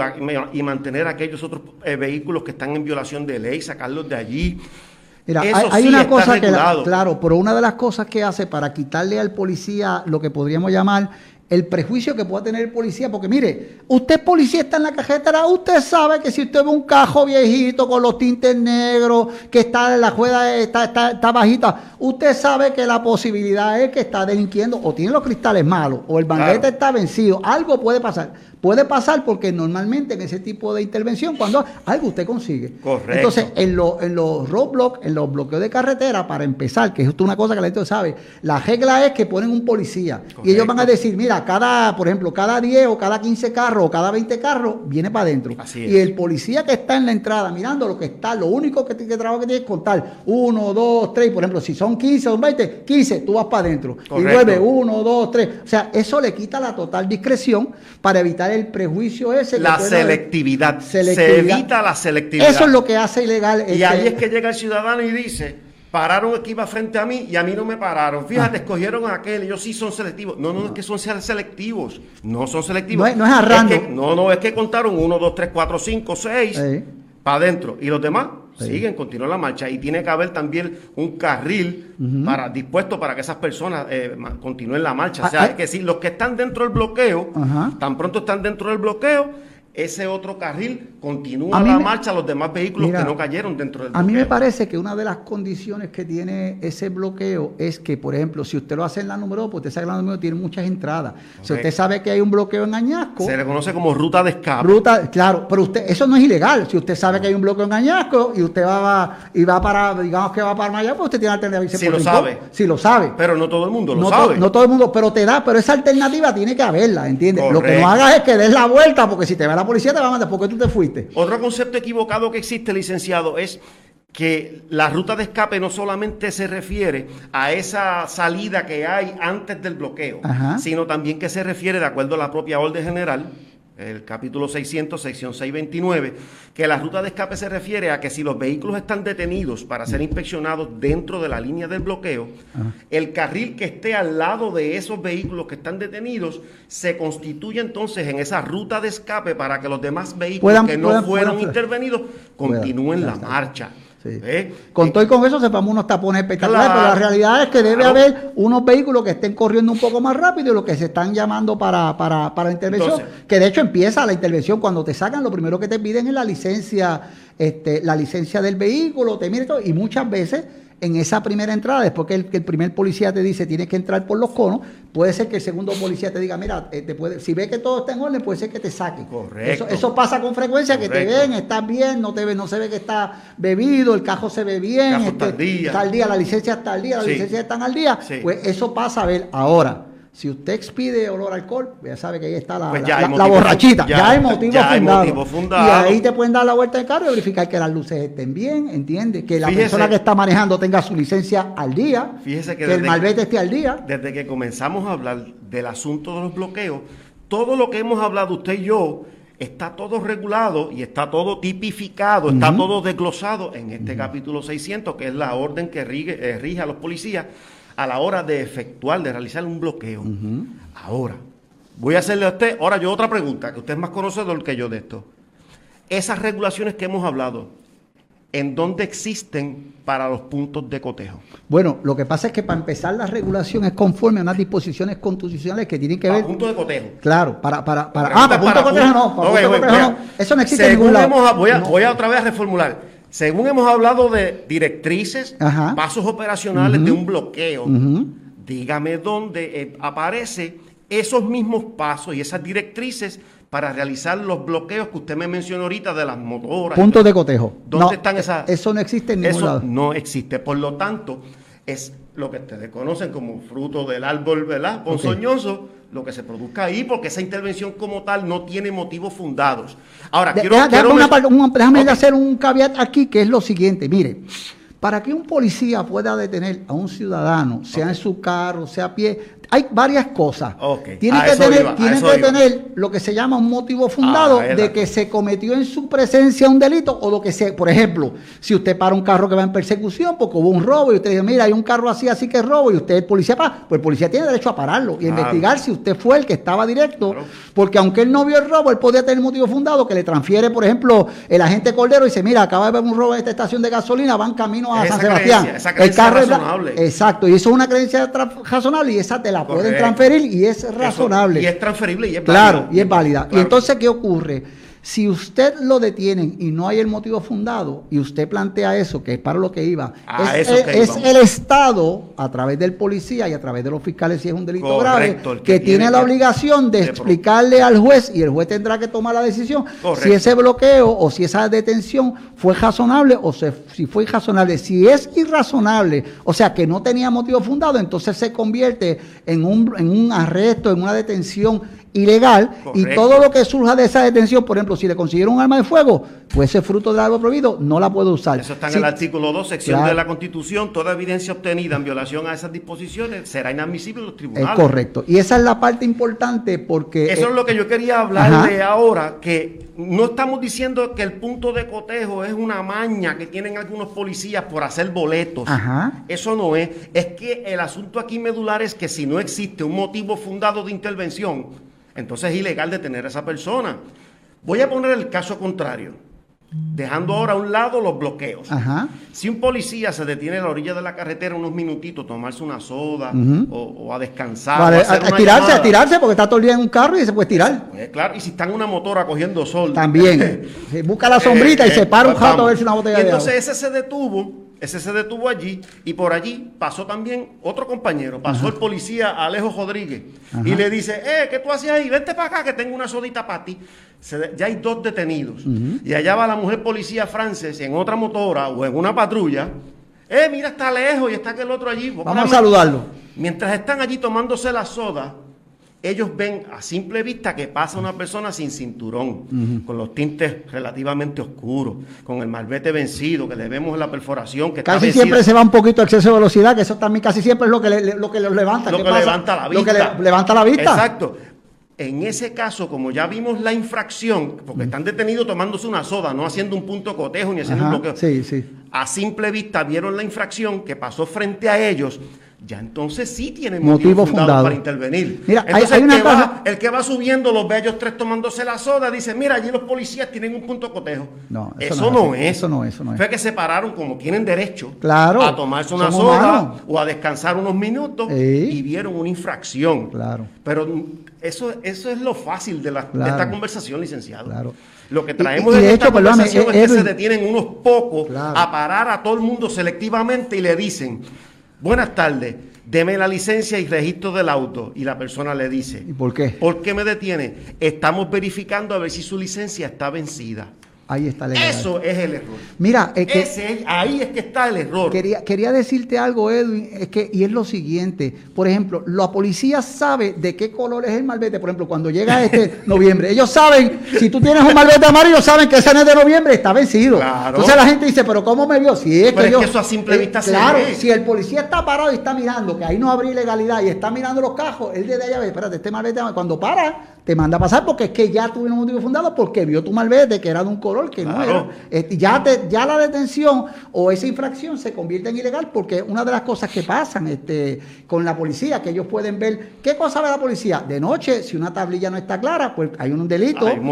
y mantener aquellos otros eh, vehículos que están en violación de ley, sacarlos de allí. Mira, hay, una cosa que, claro, pero una de las cosas que hace para quitarle al policía lo que podríamos llamar el prejuicio que pueda tener el policía, porque mire, usted policía está en la cajetera, usted sabe que si usted ve un cajo viejito con los tintes negros, que está en la juega, está, está, bajita, usted sabe que la posibilidad es que está delinquiendo o tiene los cristales malos o el banquete está vencido, algo puede pasar. Puede pasar porque normalmente en ese tipo de intervención, cuando algo usted consigue. Correcto. Entonces, en, en los roadblocks, en los bloqueos de carretera, para empezar, que es una cosa que la gente sabe, la regla es que ponen un policía. Y ellos van a decir, mira, cada, por ejemplo, cada 10 o cada 15 carros o cada 20 carros viene para adentro. Y el policía que está en la entrada mirando lo que está, lo único que, que trabaja que tiene es contar 1, 2, 3, por ejemplo, si son 15 o 20, 15, tú vas para adentro. Y vuelve 1, 2, 3. O sea, eso le quita la total discreción para evitar el prejuicio ese. La selectividad. Se evita la selectividad. Eso es lo que hace ilegal. Y ahí es que llega el ciudadano y dice, pararon aquí va frente a mí y a mí no me pararon. Fíjate, ah. escogieron a aquel, ellos sí son selectivos. No, no, es que son selectivos. No son selectivos. No es, no no, no, es que contaron uno, dos, tres, cuatro, cinco, seis para adentro. ¿Y los demás? Siguen, continúan la marcha y tiene que haber también un carril para dispuesto para que esas personas eh, continúen la marcha. o sea, ah, ah. que si los que están dentro del bloqueo, tan pronto están dentro del bloqueo, ese otro carril continúa la marcha los demás vehículos que no cayeron dentro del bloqueo. A mí me parece que una de las condiciones que tiene ese bloqueo es que, por ejemplo, si usted lo hace en la número 2, pues usted sabe que la número 2 tiene muchas entradas. Si usted sabe que hay un bloqueo en Añasco... Se le conoce como ruta de escape. Ruta, claro, pero usted eso no es ilegal. Si usted sabe que hay un bloqueo en Añasco y usted va, y va para, digamos que va para Mayagüez, pues usted tiene alternativa. Si lo sabe. Si lo sabe. Pero no todo el mundo lo sabe. no todo el mundo, pero te da, pero esa alternativa tiene que haberla, ¿entiendes? Lo que no hagas es que des la vuelta, porque si te ve la policía te va a mandar porque tú te fuiste. Otro concepto equivocado que existe, licenciado, es que la ruta de escape no solamente se refiere a esa salida que hay antes del bloqueo, sino también que se refiere, de acuerdo a la propia orden general, el capítulo 600, sección 629, que la ruta de escape se refiere a que si los vehículos están detenidos para ser inspeccionados dentro de la línea del bloqueo, el carril que esté al lado de esos vehículos que están detenidos se constituye entonces en esa ruta de escape para que los demás vehículos que no fueron intervenidos continúen la marcha. Con todo y con eso sepamos unos tapones espectaculares, pero la realidad es que debe haber unos vehículos que estén corriendo un poco más rápido y los que se están llamando para, para, para la intervención, que de hecho empieza la intervención. Cuando te sacan, lo primero que te piden es la licencia, este, la licencia del vehículo, te miren todo, y muchas veces en esa primera entrada, después que el, primer policía te dice tienes que entrar por los conos, puede ser que el segundo policía te diga, mira, eh, te puede, si ve que todo está en orden, puede ser que te saque. Correcto. Eso, pasa con frecuencia, que te ven, estás bien, no te ve, no se ve que está bebido, el cajo se ve bien, este, está al día, la licencia está al día, la licencia están al día, pues eso pasa a ver ahora. Si usted expide olor a alcohol, ya sabe que ahí está la, pues borrachita. Ya, hay motivo, fundado. Y ahí te pueden dar la vuelta de carro y verificar que las luces estén bien, ¿entiende? Que la persona que está manejando tenga su licencia al día. Fíjese que, el malvete esté al día. Desde que comenzamos a hablar del asunto de los bloqueos, todo lo que hemos hablado usted y yo está todo regulado y está todo tipificado, está todo desglosado en este capítulo 600, que es la orden que rige, eh, rige a los policías a la hora de efectuar, de realizar un bloqueo. Ahora, voy a hacerle a usted, ahora yo otra pregunta, que usted es más conocedor que yo de esto. Esas regulaciones que hemos hablado, ¿en dónde existen para los puntos de cotejo? Bueno, lo que pasa es que para empezar la regulación es conforme a unas disposiciones constitucionales que tienen que ver... Para puntos de cotejo. Claro, para... para, para ah, para puntos de cotejo no, para punto de cotejo no. Eso no existe en ningún lado. voy, a, voy a otra vez a reformular. Según hemos hablado de directrices, pasos operacionales de un bloqueo, dígame dónde eh, aparece esos mismos pasos y esas directrices para realizar los bloqueos que usted me mencionó ahorita de las motoras. Puntos de cotejo. ¿Dónde están esas? Eso no existe en ningún eso No existe. Por lo tanto, es lo que ustedes conocen como fruto del árbol, ¿verdad? Ponzoñoso lo que se produzca ahí, porque esa intervención como tal no tiene motivos fundados. Ahora, quiero, déjame hacer un caveat aquí, que es lo siguiente. Mire, para que un policía pueda detener a un ciudadano, sea en su carro, sea a pie, hay varias cosas. Tiene, que tener, tiene que tener, lo que se llama un motivo fundado ah, de que se cometió en su presencia un delito o lo que sea. Por ejemplo, si usted para un carro que va en persecución porque hubo un robo y usted dice, mira, hay un carro así, así que es robo y usted es policía, pues el policía tiene derecho a pararlo y investigar si usted fue el que estaba directo. Porque aunque él no vio el robo, él podía tener motivo fundado que le transfiere, por ejemplo, el agente Cordero y dice, mira, acaba de haber un robo en esta estación de gasolina, van camino a San Sebastián. el carro es razonable. Exacto, y eso es una creencia razonable y esa te la pueden transferir y es razonable. y es transferible y es válida. Claro, y es válida. Y entonces, ¿qué ocurre? Si usted lo detienen y no hay el motivo fundado, y usted plantea eso, que es para lo que iba, ah, es, el, Estado, a través del policía y a través de los fiscales, si es un delito grave, que, tiene, la obligación de, explicarle al juez, y el juez tendrá que tomar la decisión, si ese bloqueo o si esa detención fue razonable o si fue irrazonable. Si es irrazonable, o sea, que no tenía motivo fundado, entonces se convierte en un, en un arresto, en una detención ilegal y todo lo que surja de esa detención, por ejemplo, si le consiguieron un arma de fuego, pues ese fruto de algo prohibido no la puede usar. Eso está en el artículo 2, sección de la Constitución. Toda evidencia obtenida en violación a esas disposiciones será inadmisible en los tribunales. Es correcto. Y esa es la parte importante porque... Eso es lo que yo quería hablar de ahora, que no estamos diciendo que el punto de cotejo es una maña que tienen algunos policías por hacer boletos. Eso no es. Es que el asunto aquí medular es que si no existe un motivo fundado de intervención, entonces es ilegal detener a esa persona. Voy a poner el caso contrario. dejando ahora a un lado los bloqueos. Si un policía se detiene a la orilla de la carretera unos minutitos, tomarse una soda o, a descansar. a, tirarse, a tirarse, porque está todo el día en un carro y se puede tirar. Pues, claro, y si está en una motora cogiendo sol. También. busca la sombrita y se para un pues rato a ver si una botella y entonces ese se detuvo ese se detuvo allí y por allí pasó también otro compañero, pasó el policía Alejo Rodríguez y le dice, eh, ¿qué tú hacías ahí? Vente para acá que tengo una sodita para ti. ya hay dos detenidos. Y allá va la mujer policía francés en otra motora o en una patrulla. Eh, mira, está lejos y está aquel otro allí. Vamos a saludarlo. Mientras están allí tomándose la soda, ellos ven a simple vista que pasa una persona sin cinturón, con los tintes relativamente oscuros, con el malvete vencido, que le vemos en la perforación. que Casi siempre se va un poquito exceso de velocidad, que eso también casi siempre es lo que, lo que los levanta. Lo que levanta la vista. Lo que levanta la vista. Exacto. En ese caso, como ya vimos la infracción, porque están detenidos tomándose una soda, no haciendo un punto cotejo ni haciendo un bloqueo. Sí, sí. A simple vista vieron la infracción que pasó frente a ellos ya entonces sí tiene motivo, fundado, para intervenir. Mira, entonces, hay, una el, que va, el, que va, subiendo los bellos tres tomándose la soda dice, mira, allí los policías tienen un punto cotejo. No, eso, no, es, Eso no, eso no es. Fue que se pararon como tienen derecho claro, a tomarse una soda o a descansar unos minutos y vieron una infracción. Claro. Pero eso, eso es lo fácil de, la, esta conversación, licenciado. Claro. Lo que traemos de esta conversación es que se detienen unos pocos a parar a todo el mundo selectivamente y le dicen buenas tardes, deme la licencia y registro del auto. Y la persona le dice, ¿y por qué? ¿Por qué me detiene? Estamos verificando a ver si su licencia está vencida. Ahí está el error. Eso es el error. Mira, es que Ese, ahí es que está el error. Quería, quería decirte algo, Edwin, es que, y es lo siguiente. Por ejemplo, la policía sabe de qué color es el malvete. Por ejemplo, cuando llega este noviembre, ellos saben, si tú tienes un malvete amarillo, saben que ese no es de noviembre, está vencido. Claro. Entonces la gente dice, pero ¿cómo me vio? Si es, que, yo, eso a simple eh, vista Claro, si el policía está parado y está mirando, que ahí no habría ilegalidad, y está mirando los cajos, él desde allá ve, espérate, este malvete, cuando para, te manda a pasar porque es que ya tuvieron un motivo fundado, porque vio tu malvete que era de un color que no era. Este, ya, ya la detención o esa infracción se convierte en ilegal porque una de las cosas que pasan este, con la policía, que ellos pueden ver, ¿qué cosa ve la policía? De noche, si una tablilla no está clara, pues hay un delito, hay, un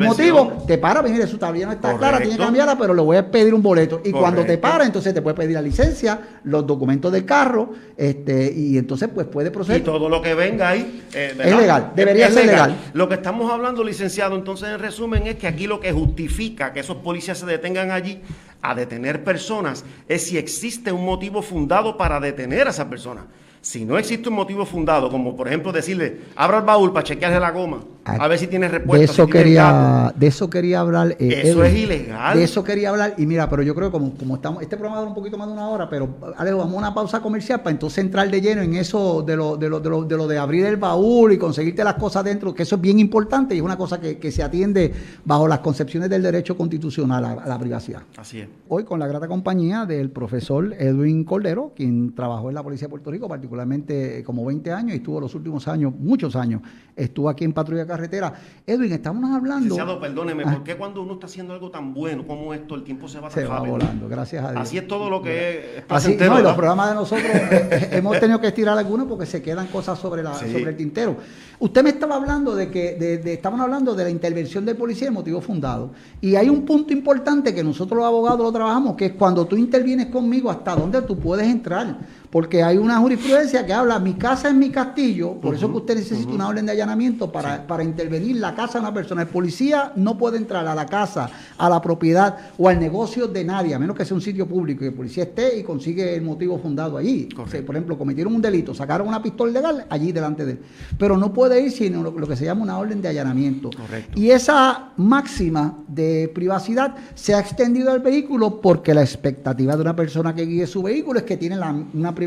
motivo, te para, mire, su tablilla no está clara, tiene que cambiarla, pero le voy a pedir un boleto. Y cuando te para, entonces te puede pedir la licencia, los documentos del carro, este, y entonces pues puede proceder. Y todo lo que venga ahí eh, es legal, debería ser legal. Lo que estamos hablando, licenciado, entonces en resumen es que aquí lo que justifica que esos policías se detengan allí a detener personas es si existe un motivo fundado para detener a esa persona. Si no existe un motivo fundado, como por ejemplo decirle, abra el baúl para chequearle la goma, a ver si tiene respuesta. De eso, quería, de eso quería hablar. Eh, eso es ilegal. De eso quería hablar. Y mira, pero yo creo que como, como estamos, este programa dura un poquito más de una hora, pero Alejo, vamos a una pausa comercial para entonces entrar de lleno en eso de lo de, lo, de, lo, de, lo de abrir el baúl y conseguirte las cosas dentro, que eso es bien importante y es una cosa que, que se atiende bajo las concepciones del derecho constitucional a, la privacidad. Así es. Hoy con la grata compañía del profesor Edwin Cordero, quien trabajó en la Policía de Puerto Rico, particularmente como 20 años y estuvo los últimos años, muchos años, estuvo aquí en Patrulla Carretera Edwin, estamos hablando. Licenciado, perdóneme, ¿por qué cuando uno está haciendo algo tan bueno como esto, el tiempo se va Se va volando, gracias a Dios. Así es todo lo que es Así, no, y los programas de nosotros eh, eh, hemos tenido que estirar algunos porque se quedan cosas sobre, la, sobre el tintero. Usted me estaba hablando de que, de, estamos hablando de la intervención del policía de motivo fundado. Y hay un punto importante que nosotros los abogados lo trabajamos, que es cuando tú intervienes conmigo, hasta dónde tú puedes entrar porque hay una jurisprudencia que habla, mi casa es mi castillo, por eso que usted necesita una orden de allanamiento para, para intervenir la casa de una persona. El policía no puede entrar a la casa, a la propiedad o al negocio de nadie, a menos que sea un sitio público y el policía esté y consigue el motivo fundado allí. por ejemplo, cometieron un delito, sacaron una pistola ilegal allí delante de él. Pero no puede ir sin lo, que se llama una orden de allanamiento. Y esa máxima de privacidad se ha extendido al vehículo porque la expectativa de una persona que guíe su vehículo es que tiene la, una privacidad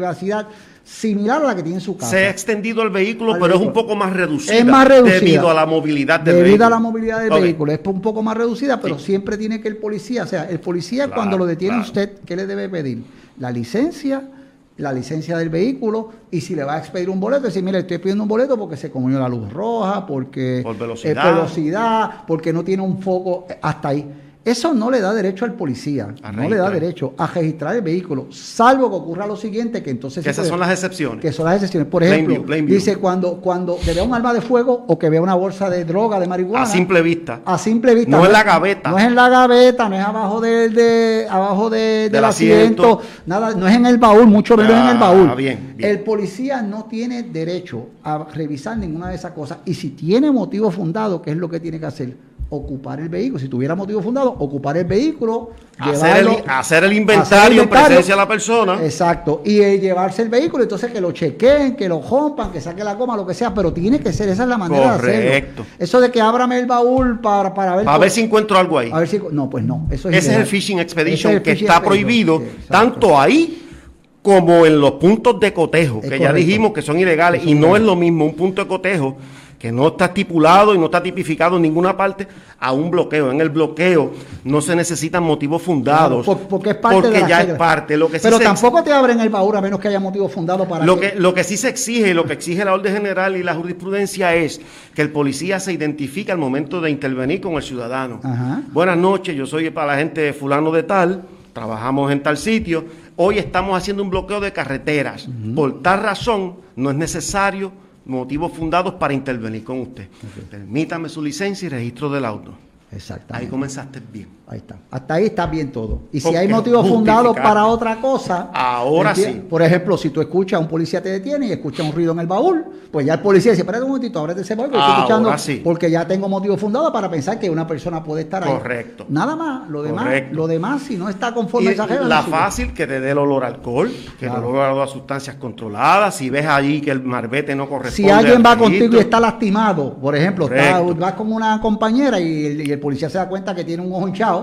similar a la que tiene su casa. Se ha extendido el vehículo, pero es un poco más reducida. Es más reducida. Debido a la movilidad del vehículo. Debido a la movilidad del vehículo. Es un poco más reducida, pero siempre tiene que el policía, o sea, el policía cuando lo detiene usted, ¿qué le debe pedir? La licencia, la licencia del vehículo y si le va a expedir un boleto, decir, mire, estoy pidiendo un boleto porque se comió la luz roja, porque Por velocidad. velocidad, porque no tiene un foco hasta ahí. Eso no le da derecho al policía, no le da derecho a registrar el vehículo, salvo que ocurra lo siguiente, que entonces... Que esas son las excepciones. Que son las excepciones. Por ejemplo, dice cuando, cuando vea un arma de fuego o que vea una bolsa de droga, de marihuana... A simple vista. A simple vista. No, es en la gaveta. No es en la gaveta, no es abajo del, de, abajo de, del, asiento, nada, no es en el baúl, mucho menos en el baúl. Bien, bien. El policía no tiene derecho a revisar ninguna de esas cosas y si tiene motivo fundado, ¿qué es lo que tiene que hacer? Ocupar el vehículo. Si tuviera motivo fundado, ocupar el vehículo, hacer, el, hacer el inventario en presencia de la persona. Exacto. Y eh, llevarse el vehículo, entonces que lo chequeen, que lo rompan, que saque la goma, lo que sea, pero tiene que ser, esa es la manera de hacerlo. Eso de que ábrame el baúl para, para ver. Para ver si encuentro algo ahí. A ver si, no, pues no. Eso es Ese es el Fishing Expedition que está prohibido tanto ahí como en los puntos de cotejo, que ya dijimos que son ilegales, y no es lo mismo un punto de cotejo que no está estipulado y no está tipificado en ninguna parte, a un bloqueo. En el bloqueo no se necesitan motivos fundados. porque es parte porque ya es parte. Lo que Pero tampoco te abren el baúl a menos que haya motivos fundados para lo que, Lo que sí se exige, lo que exige la orden general y la jurisprudencia es que el policía se identifique al momento de intervenir con el ciudadano. Buenas noches, yo soy para la gente fulano de tal, trabajamos en tal sitio. Hoy estamos haciendo un bloqueo de carreteras. Por tal razón, no es necesario motivos fundados para intervenir con usted. Permítame su licencia y registro del auto. Exactamente. Ahí comenzaste bien. Ahí está. Hasta ahí está bien todo. Y si hay motivos fundados para otra cosa. Ahora sí. Por ejemplo, si tú escuchas a un policía te detiene y escucha un ruido en el baúl, pues ya el policía dice: Espérate un momentito, ábrete ese baúl, estoy escuchando. Porque ya tengo motivos fundados para pensar que una persona puede estar ahí. Correcto. Nada más. Lo demás, lo demás si no está conforme a esa La fácil que te dé el olor a alcohol, que te el olor a sustancias controladas. Si ves allí que el marbete no corresponde. Si alguien va contigo y está lastimado, por ejemplo, está, vas con una compañera y el, y el, policía se da cuenta que tiene un ojo hinchado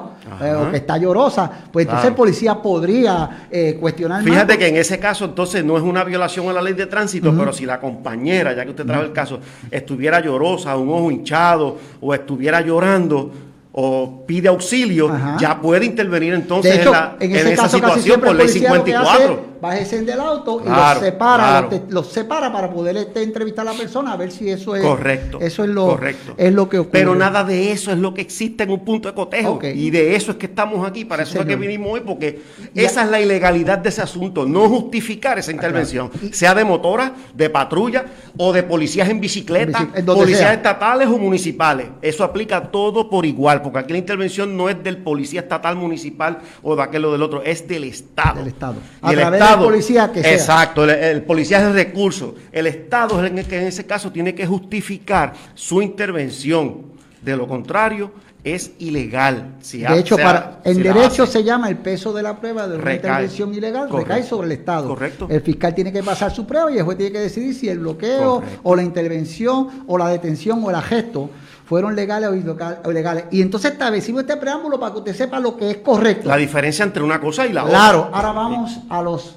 que está llorosa, pues entonces el policía podría eh, cuestionar. Fíjate que en ese caso entonces no es una violación a la ley de tránsito, pero si la compañera, ya que usted trajo el caso, estuviera llorosa, un ojo hinchado o estuviera llorando, o pide auxilio, ya puede intervenir entonces en, la, en, esa situación por ley 54. Bájese del auto y los separa, los, separa para poder este, entrevistar a la persona a ver si eso es correcto. Eso es lo, correcto. es lo que ocurre. Pero nada de eso es lo que existe en un punto de cotejo. Y de eso es que estamos aquí, para eso es que vinimos hoy, porque esa es la ilegalidad de ese asunto, no justificar esa ah, intervención, sea de motora, de patrulla o de policías en bicicleta, policías estatales o municipales. Eso aplica todo por igual porque aquí la intervención no es del policía estatal, municipal o de aquel o del otro, es del Estado. Del Estado. A del policía que sea. Exacto, el, policía es el recurso. El Estado es el que en ese caso tiene que justificar su intervención. De lo contrario, es ilegal. de hecho, para, en derecho se llama el peso de la prueba de una intervención ilegal, recae sobre el Estado. Correcto. El fiscal tiene que pasar su prueba y el juez tiene que decidir si el bloqueo o la intervención o la detención o el gesto fueron legales o ilegales. Y entonces establecimos este preámbulo para que usted sepa lo que es correcto. La diferencia entre una cosa y la otra. Claro, ahora vamos a los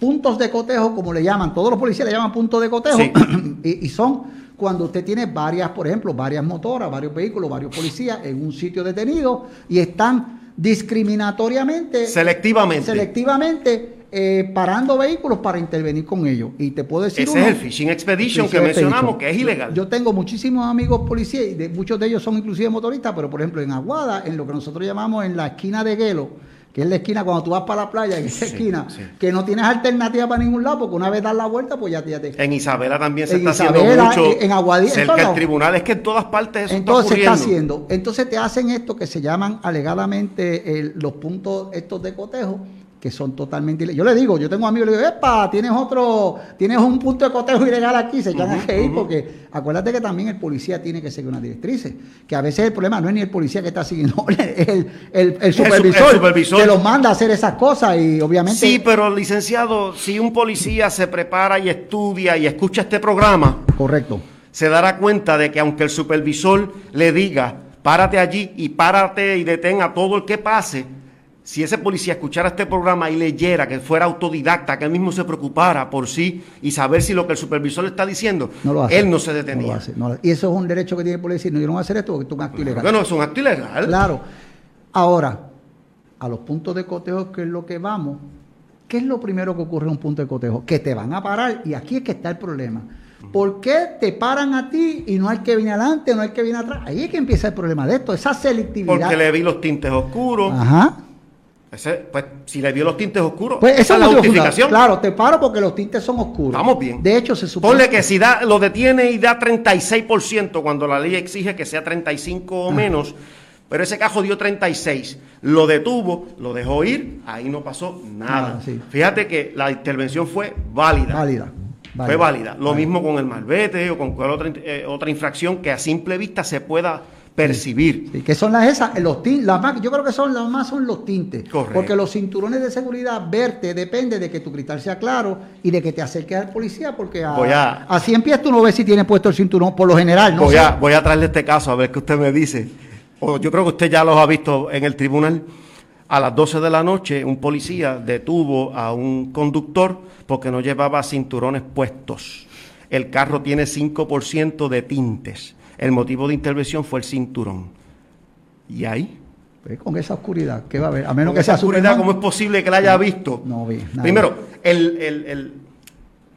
puntos de cotejo, como le llaman, todos los policías le llaman puntos de cotejo, y, son cuando usted tiene varias, por ejemplo, varias motoras, varios vehículos, varios policías en un sitio detenido y están discriminatoriamente, selectivamente, selectivamente eh, parando vehículos para intervenir con ellos. Y te puedo decir. Ese es el Fishing Expedition que mencionamos, que es ilegal. Yo, tengo muchísimos amigos policías, y de, muchos de ellos son inclusive motoristas, pero por ejemplo en Aguada, en lo que nosotros llamamos en la esquina de Guelo, que es la esquina cuando tú vas para la playa, en esa esquina, que no tienes alternativa para ningún lado, porque una vez das la vuelta, pues ya, te... En Isabela también se está haciendo mucho. En Aguadilla. Cerca del tribunal, es que en todas partes eso Entonces está, se está haciendo. Entonces te hacen esto que se llaman alegadamente los puntos estos de cotejo, que son totalmente Yo le digo, yo tengo amigos, le digo, epa, tienes otro, tienes un punto de cotejo ilegal aquí, se echan a reír, porque acuérdate que también el policía tiene que seguir una directrices, que a veces el problema no es ni el policía que está siguiendo, es el, el, supervisor, supervisor, que los manda a hacer esas cosas y obviamente... Sí, pero licenciado, si un policía se prepara y estudia y escucha este programa... Correcto. Se dará cuenta de que aunque el supervisor le diga, párate allí y párate y detenga a todo el que pase, si ese policía escuchara este programa y leyera, que fuera autodidacta, que él mismo se preocupara por sí y saber si lo que el supervisor le está diciendo, él no se detenía. y eso es un derecho que tiene el policía. No, yo no voy a hacer esto porque es un acto ilegal. Bueno, es un acto ilegal. Claro. Ahora, a los puntos de cotejo, que es lo que vamos, ¿qué es lo primero que ocurre en un punto de cotejo? Que te van a parar y aquí es que está el problema. ¿Por qué te paran a ti y no hay que viene adelante, no hay que viene atrás? Ahí es que empieza el problema de esto, esa selectividad. Porque le vi los tintes oscuros. Ajá. Pues si le vio los tintes oscuros, pues esa es la justificación. Claro, te paro porque los tintes son oscuros. Estamos bien. De hecho, se supone. Ponle que si da, lo detiene y da 36% cuando la ley exige que sea 35 o menos, pero ese cajo dio 36, lo detuvo, lo dejó ir, ahí no pasó nada. Fíjate que la intervención fue válida. Válida. fue válida. Lo mismo con el malvete o con cualquier otra, eh, otra infracción que a simple vista se pueda percibir. Sí, que son las esas, los tintes, las yo creo que son las más son los tintes. Correcto. Porque los cinturones de seguridad verte depende de que tu cristal sea claro y de que te acerques al policía, porque a, a, 100 pies tú no ves si tiene puesto el cinturón, por lo general. No voy, a, voy a traerle este caso a ver qué usted me dice yo creo que usted ya los ha visto en el tribunal, a las 12 de la noche un policía detuvo a un conductor porque no llevaba cinturones puestos. El carro tiene 5% de tintes. El motivo de intervención fue el cinturón. ¿Y ahí? Pues con esa oscuridad, ¿qué va a haber? A menos que sea oscuridad, ¿cómo es posible que la haya visto? No vi. Primero, el, el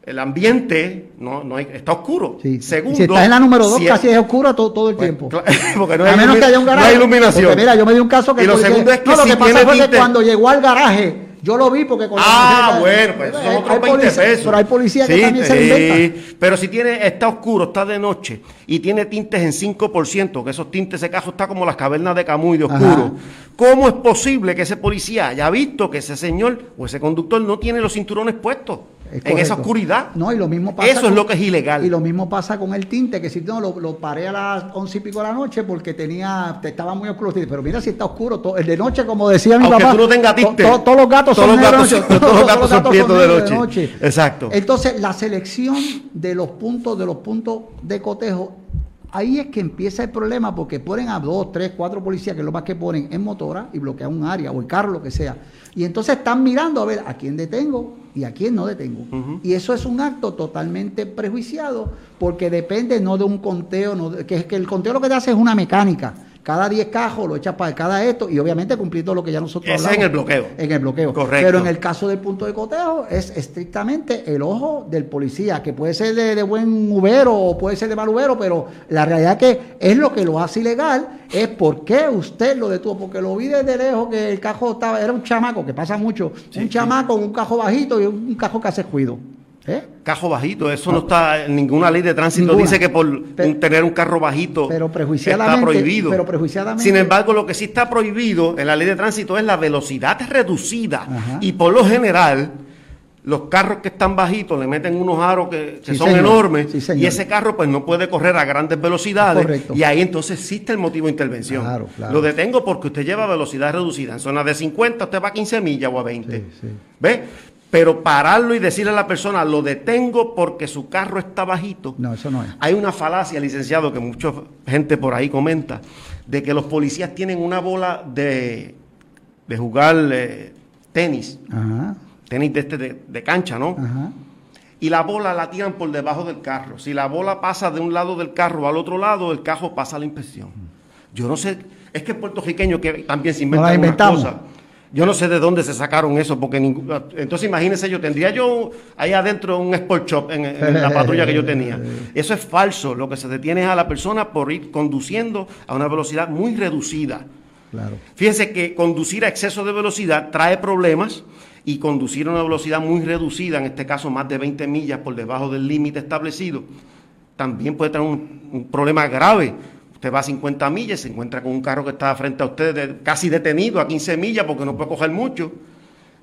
el ambiente no, no hay, está oscuro. Segundo, si estás en la número 2, casi es oscuro todo, todo el pues, tiempo. porque no hay, a menos que haya un garaje. No hay iluminación. Porque mira, yo me di un caso que. Y lo segundo es que no, lo que pasa fue que cuando llegó al garaje, yo lo vi porque con Ah, bueno, pues son otros 20 pesos. Pero hay policías que también se inventan. Pero si tiene, está oscuro, está de noche y tiene tintes en 5%, que esos tintes, ese cajo está como las cavernas de Camuy de oscuro. ¿Cómo es posible que ese policía haya visto que ese señor o ese conductor no tiene los cinturones puestos? En esa oscuridad. No, y lo mismo pasa. Eso es lo que es ilegal. Y lo mismo pasa con el tinte, que si no, lo, paré a las once y pico de la noche porque tenía, estaba muy oscuro. Pero mira si está oscuro, todo, el de noche, como decía mi Aunque papá. tú no tengas tinte. todos los gatos son los gatos, todos, los gatos son prietos de, noche. de noche. Exacto. Entonces, la selección de los puntos, de los puntos de cotejo Ahí es que empieza el problema porque ponen a dos, tres, cuatro policías, que es lo más que ponen, en motora y bloquean un área o el carro, lo que sea. Y entonces están mirando a ver a quién detengo y a quién no detengo. Y eso es un acto totalmente prejuiciado porque depende no de un conteo, no que es que el conteo lo que te hace es una mecánica cada 10 cajos lo echas para cada esto y obviamente cumplir todo lo que ya nosotros Ese hablamos. en el bloqueo. En el bloqueo. Correcto. Pero en el caso del punto de cotejo es estrictamente el ojo del policía, que puede ser de, buen ubero o puede ser de mal ubero, pero la realidad que es lo que lo hace ilegal, es por qué usted lo detuvo, porque lo vi desde lejos que el cajo estaba, era un chamaco, que pasa mucho, un chamaco, un cajo bajito y un cajo que hace cuido. ¿Eh? Cajo bajito, eso no, está en ninguna ley de tránsito. Dice que por tener un carro bajito pero está prohibido. Pero prejuiciadamente. Sin embargo, lo que sí está prohibido en la ley de tránsito es la velocidad reducida. Y por lo general, los carros que están bajitos le meten unos aros que, son enormes y ese carro pues no puede correr a grandes velocidades y ahí entonces existe el motivo de intervención. Lo detengo porque usted lleva velocidad reducida. En zona de 50 usted va a 15 millas o a 20. ¿Ve? Pero pararlo y decirle a la persona, lo detengo porque su carro está bajito. No, eso no es. Hay una falacia, licenciado, que mucha gente por ahí comenta, de que los policías tienen una bola de, de jugar eh, tenis. Tenis de, este, de, cancha, ¿no? Y la bola la tiran por debajo del carro. Si la bola pasa de un lado del carro al otro lado, el carro pasa a la inspección. Yo no sé, es que el puertorriqueño que también se inventa no cosas. Yo no sé de dónde se sacaron eso, porque entonces imagínense, yo tendría yo ahí adentro un sport shop en, la patrulla que yo tenía. Eso es falso. Lo que se detiene es a la persona por ir conduciendo a una velocidad muy reducida. Claro. Fíjense que conducir a exceso de velocidad trae problemas y conducir a una velocidad muy reducida, en este caso más de 20 millas por debajo del límite establecido, también puede traer un problema grave Usted va a 50 millas, se encuentra con un carro que está frente a usted casi detenido a 15 millas porque no puede coger mucho.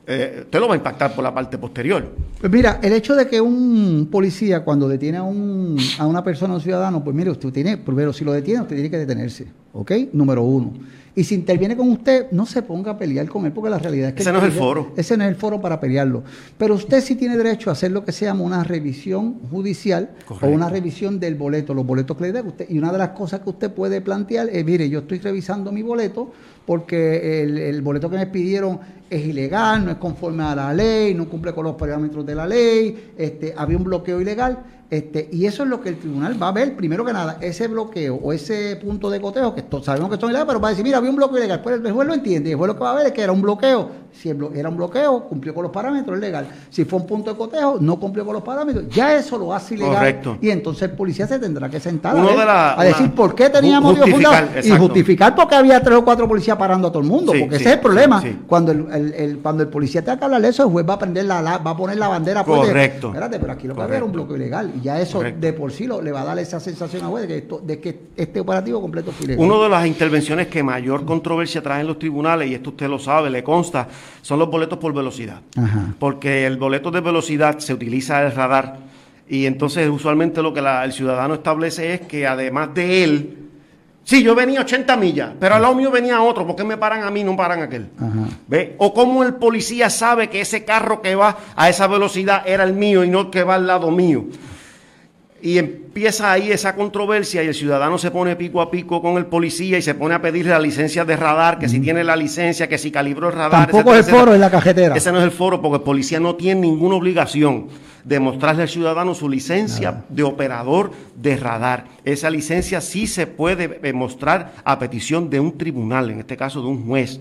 Eh, usted lo va a impactar por la parte posterior. Pues mira, el hecho de que un policía cuando detiene a, un, a una persona, a un ciudadano, pues mire, usted tiene, primero, si lo detiene, usted tiene que detenerse, ¿ok? Número uno. Y si interviene con usted, no se ponga a pelear con él, porque la realidad es que... Ese no es el foro. Ese no es el foro para pelearlo. Pero usted sí tiene derecho a hacer lo que se llama una revisión judicial o una revisión del boleto, los boletos que le dé usted. Y una de las cosas que usted puede plantear es, mire, yo estoy revisando mi boleto porque el, boleto que me pidieron es ilegal, no es conforme a la ley, no cumple con los parámetros de la ley, este, había un bloqueo ilegal. Este, y eso es lo que el tribunal va a ver, primero que nada, ese bloqueo o ese punto de cotejo, que sabemos que son ilegales, pero va a decir, mira, había un bloqueo ilegal, pues el juez lo entiende, y el juez lo que va a ver es que era un bloqueo, Si era un bloqueo, cumplió con los parámetros, es legal. Si fue un punto de cotejo, no cumplió con los parámetros, ya eso lo hace ilegal. Correcto. Y entonces el policía se tendrá que sentar a, decir por qué tenía motivo fundado y justificar por qué había tres o cuatro policías parando a todo el mundo, porque ese es el problema. Cuando el, cuando el policía te que hablar de eso, el juez va a prender la, va a poner la bandera. Pues, Correcto. espérate, pero aquí lo que había era un bloqueo ilegal y ya eso de por sí le va a dar esa sensación a juez de que, de que este operativo completo ilegal. Una de las intervenciones que mayor controversia trae en los tribunales, y esto usted lo sabe, le consta, son los boletos por velocidad. Porque el boleto de velocidad se utiliza el radar y entonces usualmente lo que el ciudadano establece es que además de él, sí, yo venía 80 millas, pero al lado mío venía otro, ¿por qué me paran a mí no paran a aquel? ¿Ve? O cómo el policía sabe que ese carro que va a esa velocidad era el mío y no el que va al lado mío. Y empieza ahí esa controversia y el ciudadano se pone pico a pico con el policía y se pone a pedirle la licencia de radar, que si tiene la licencia, que si calibró el radar. Tampoco es el foro en la cajetera. Ese no es el foro porque el policía no tiene ninguna obligación de mostrarle al ciudadano su licencia de operador de radar. Esa licencia sí se puede eh, mostrar a petición de un tribunal, en este caso de un juez,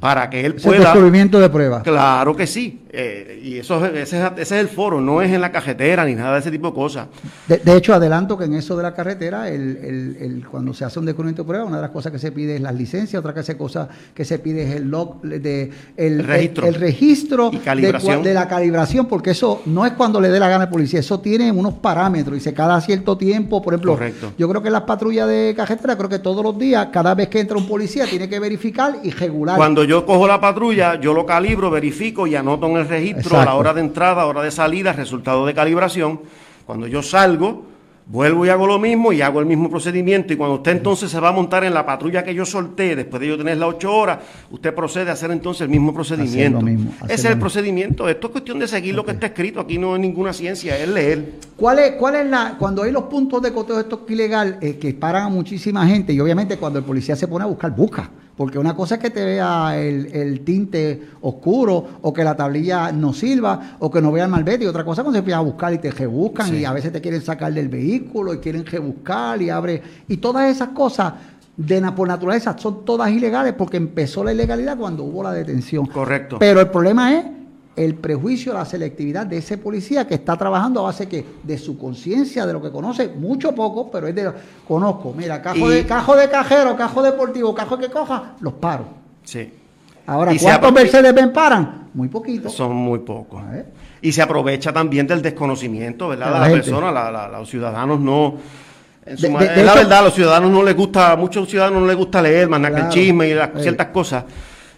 para que él pueda... descubrimiento de prueba. Claro que sí. Eh, y eso ese, es el foro, no es en la carretera ni nada de ese tipo de cosas. De, hecho, adelanto que en eso de la carretera, el, cuando se hace un descubrimiento de prueba, una de las cosas que se pide es las licencias, otra cosa que se pide es el log de el, registro, el, registro de, la calibración, porque eso no es cuando le dé la gana al policía, eso tiene unos parámetros y se cada cierto tiempo, por ejemplo, yo creo que las patrullas de carretera, creo que todos los días, cada vez que entra un policía, tiene que verificar y regular. Cuando yo cojo la patrulla, yo lo calibro, verifico y anoto en el registro a la hora de entrada, hora de salida, resultado de calibración. Cuando yo salgo, vuelvo y hago lo mismo y hago el mismo procedimiento. Y cuando usted entonces se va a montar en la patrulla que yo solté, después de yo tener las ocho horas, usted procede a hacer entonces el mismo procedimiento. Ese es el procedimiento. Esto es cuestión de seguir lo que está escrito. Aquí no es ninguna ciencia, es leer. ¿Cuál es, cuál es la, cuando hay los puntos de coteo de esto ilegal eh, que paran a muchísima gente y obviamente cuando el policía se pone a buscar, busca? Porque una cosa es que te vea el, tinte oscuro o que la tablilla no sirva o que no vea el malvete y otra cosa es cuando se empieza a buscar y te rebuscan y a veces te quieren sacar del vehículo y quieren rebuscar y abre. Y todas esas cosas de por naturaleza son todas ilegales porque empezó la ilegalidad cuando hubo la detención. Correcto. Pero el problema es el prejuicio, la selectividad de ese policía que está trabajando a base que de su conciencia, de lo que conoce, mucho poco, pero es de conozco, mira, cajo de cajo de cajero, cajo deportivo, cajo que coja, los paro. Sí. Ahora, ¿cuántos Mercedes Benz paran? Muy poquitos. Son muy pocos. Y se aprovecha también del desconocimiento, ¿verdad? De la, persona, los ciudadanos no. es la verdad, a los ciudadanos no les gusta, a muchos ciudadanos no les gusta leer, más que el chisme y ciertas cosas.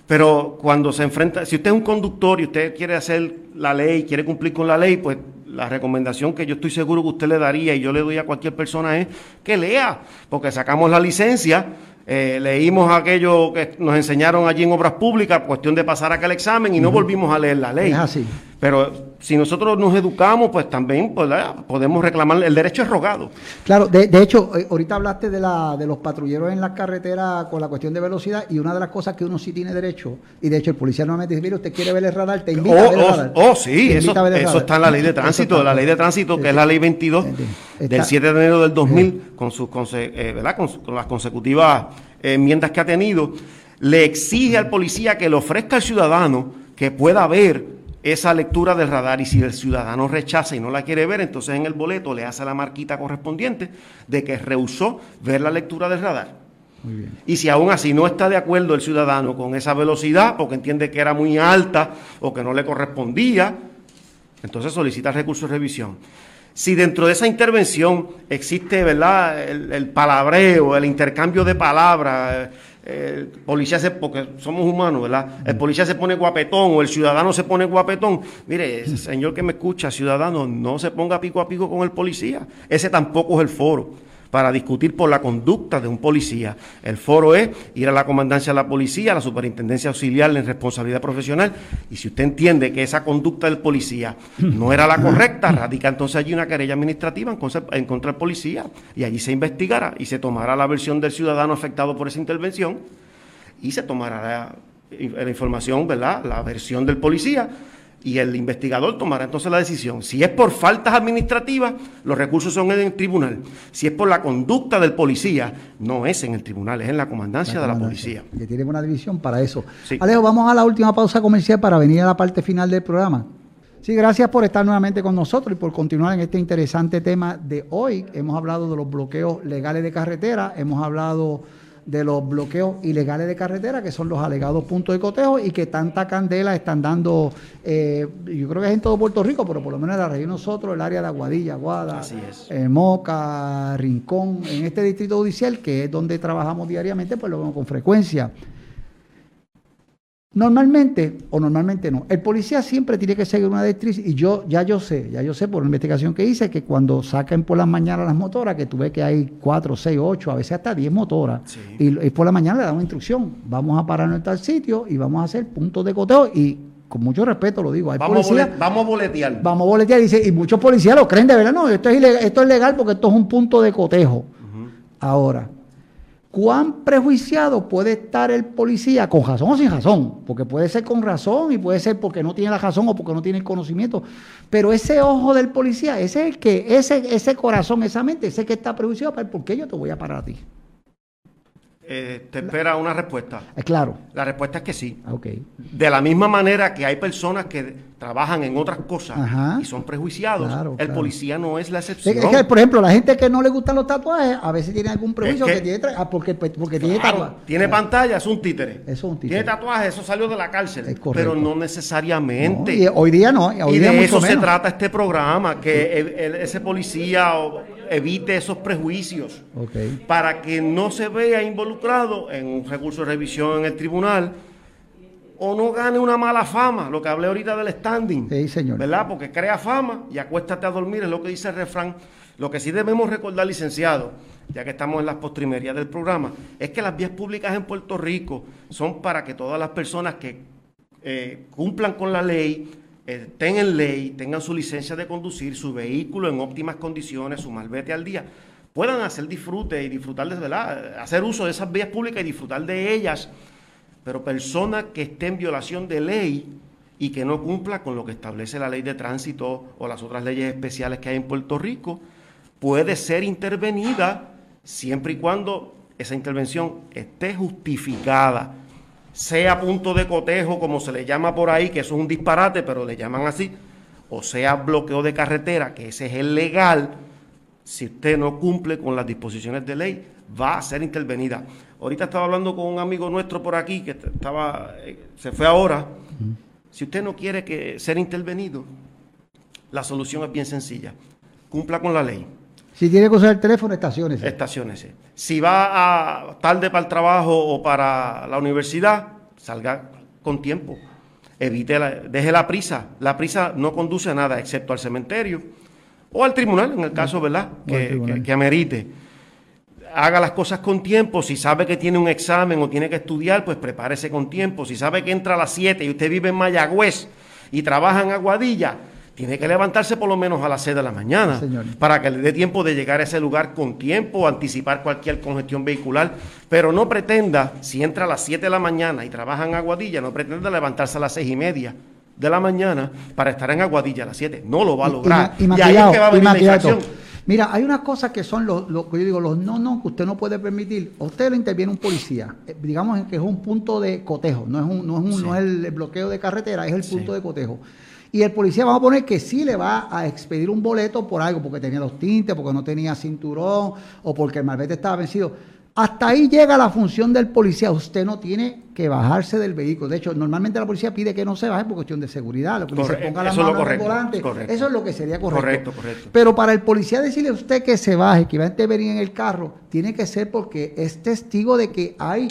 Pero cuando se enfrenta, si usted es un conductor y usted quiere hacer la ley, quiere cumplir con la ley, pues la recomendación que yo estoy seguro que usted le daría y yo le doy a cualquier persona es que lea, porque sacamos la licencia, eh, leímos aquello que nos enseñaron allí en obras públicas, cuestión de pasar aquel examen y no volvimos a leer la ley. Es así. Pero si nosotros nos educamos, pues también pues, podemos reclamar, el derecho es rogado. Claro, de, hecho, eh, ahorita hablaste de, la, de los patrulleros en la carretera con la cuestión de velocidad y una de las cosas que uno sí tiene derecho, y de hecho el policía normalmente dice, mire, usted quiere ver el radar, te invita a ver el oh, oh, radar. Oh, sí, eso, está en la ley de tránsito, la ley de tránsito, que es la ley 22 del 7 de enero del 2000, con, sus, eh, ¿verdad? Con, con las consecutivas enmiendas que ha tenido, le exige al policía que le ofrezca al ciudadano que pueda ver esa lectura del radar y si el ciudadano rechaza y no la quiere ver, entonces en el boleto le hace la marquita correspondiente de que rehusó ver la lectura del radar. Y si aún así no está de acuerdo el ciudadano con esa velocidad, porque entiende que era muy alta o que no le correspondía, entonces solicita el recurso de revisión. Si dentro de esa intervención existe ¿verdad? El, el palabreo, el intercambio de palabras, el policía se, porque somos humanos, ¿verdad? El policía se pone guapetón o el ciudadano se pone guapetón. Mire, señor que me escucha, ciudadano, no se ponga pico a pico con el policía. Ese tampoco es el foro para discutir por la conducta de un policía. El foro es ir a la comandancia de la policía, a la superintendencia auxiliar en responsabilidad profesional, y si usted entiende que esa conducta del policía no era la correcta, radica entonces allí una querella administrativa en contra del policía, y allí se investigará y se tomará la versión del ciudadano afectado por esa intervención y se tomará la, la información, ¿verdad? La versión del policía y el investigador tomará entonces la decisión. Si es por faltas administrativas, los recursos son en el tribunal. Si es por la conducta del policía, no es en el tribunal, es en la comandancia, de la policía. Que tiene una división para eso. Alejo, vamos a la última pausa comercial para venir a la parte final del programa. Sí, gracias por estar nuevamente con nosotros y por continuar en este interesante tema de hoy. Hemos hablado de los bloqueos legales de carretera, hemos hablado de los bloqueos ilegales de carretera, que son los alegados puntos de cotejo y que tanta candela están dando, eh, yo creo que es en todo Puerto Rico, pero por lo menos en la región nosotros, el área de Aguadilla, Aguada, eh, Moca, Rincón, en este distrito judicial, que es donde trabajamos diariamente, pues lo vemos con frecuencia. Normalmente, o normalmente no, el policía siempre tiene que seguir una directriz y yo ya yo sé, ya yo sé por la investigación que hice que cuando saquen por las mañanas las motoras, que tú ves que hay cuatro, seis, ocho, a veces hasta diez motoras, y, por la mañana le dan una instrucción, vamos a pararnos en tal sitio y vamos a hacer puntos de coteo y con mucho respeto lo digo, hay vamos, a vamos a boletear. Vamos a boletear, dice, y muchos policías lo creen de verdad, no, esto es, esto es legal porque esto es un punto de cotejo. Ahora, ¿Cuán prejuiciado puede estar el policía con razón o sin razón? Porque puede ser con razón y puede ser porque no tiene la razón o porque no tiene el conocimiento. Pero ese ojo del policía, ese que, ese, ese corazón, esa mente, ese que está prejuiciado, ¿por qué yo te voy a parar a ti? Eh, te espera una respuesta. Es claro. La respuesta es que sí. Okay. De la misma manera que hay personas que trabajan en otras cosas y son prejuiciados, el policía no es la excepción. Es que, por ejemplo, la gente que no le gustan los tatuajes, a veces tiene algún prejuicio que, tiene ah, porque, porque tiene tatuajes. Tiene pantalla, es un títere. Eso es un títere. Tiene tatuajes, eso salió de la cárcel. pero no necesariamente. y hoy día no. y de eso se trata este programa, que ese policía evite esos prejuicios para que no se vea involucrado en un recurso de revisión en el tribunal o no gane una mala fama, lo que hablé ahorita del standing. Sí, señor. ¿Verdad? Porque crea fama y acuéstate a dormir, es lo que dice el refrán. Lo que sí debemos recordar, licenciado, ya que estamos en las postrimerías del programa, es que las vías públicas en Puerto Rico son para que todas las personas que eh, cumplan con la ley, estén en ley, tengan su licencia de conducir, su vehículo en óptimas condiciones, su malvete al día, puedan hacer disfrute y disfrutar de, ¿verdad? hacer uso de esas vías públicas y disfrutar de ellas, pero personas que estén en violación de ley y que no cumpla con lo que establece la ley de tránsito o las otras leyes especiales que hay en Puerto Rico, puede ser intervenida siempre y cuando esa intervención esté justificada sea punto de cotejo, como se le llama por ahí, que eso es un disparate, pero le llaman así, o sea bloqueo de carretera, que ese es el legal, si usted no cumple con las disposiciones de ley, va a ser intervenida. Ahorita estaba hablando con un amigo nuestro por aquí, que estaba, eh, se fue ahora. Si usted no quiere que ser intervenido, la solución es bien sencilla. Cumpla con la ley. Si tiene que usar el teléfono, estaciones. Estaciones. Si va a tarde para el trabajo o para la universidad, salga con tiempo. Evite la, deje la prisa. La prisa no conduce a nada, excepto al cementerio o al tribunal, en el caso, ¿verdad? Que, que, amerite. Haga las cosas con tiempo. Si sabe que tiene un examen o tiene que estudiar, pues prepárese con tiempo. Si sabe que entra a las 7 y usted vive en Mayagüez y trabaja en Aguadilla, tiene que levantarse por lo menos a las 6 de la mañana para que le dé tiempo de llegar a ese lugar con tiempo, anticipar cualquier congestión vehicular, pero no pretenda, si entra a las 7 de la mañana y trabaja en Aguadilla, no pretenda levantarse a las 6 y media de la mañana para estar en Aguadilla a las 7. No lo va a lograr. Y, ahí es que va a venir la infracción. Mira, hay unas cosas que son los, lo que yo digo, los no, no, que usted no puede permitir. usted lo interviene un policía, eh, digamos que es un punto de cotejo, no es, un, no es, un, no es el bloqueo de carretera, es el punto de cotejo. Y el policía, vamos a poner que sí le va a expedir un boleto por algo, porque tenía los tintes, porque no tenía cinturón o porque el malvete estaba vencido. Hasta ahí llega la función del policía. Usted no tiene que bajarse del vehículo. De hecho, normalmente la policía pide que no se baje por cuestión de seguridad. Lo que se ponga la mano en el volante. Eso es lo que sería correcto. correcto. Pero para el policía decirle a usted que se baje, que va a intervenir en el carro, tiene que ser porque es testigo de que hay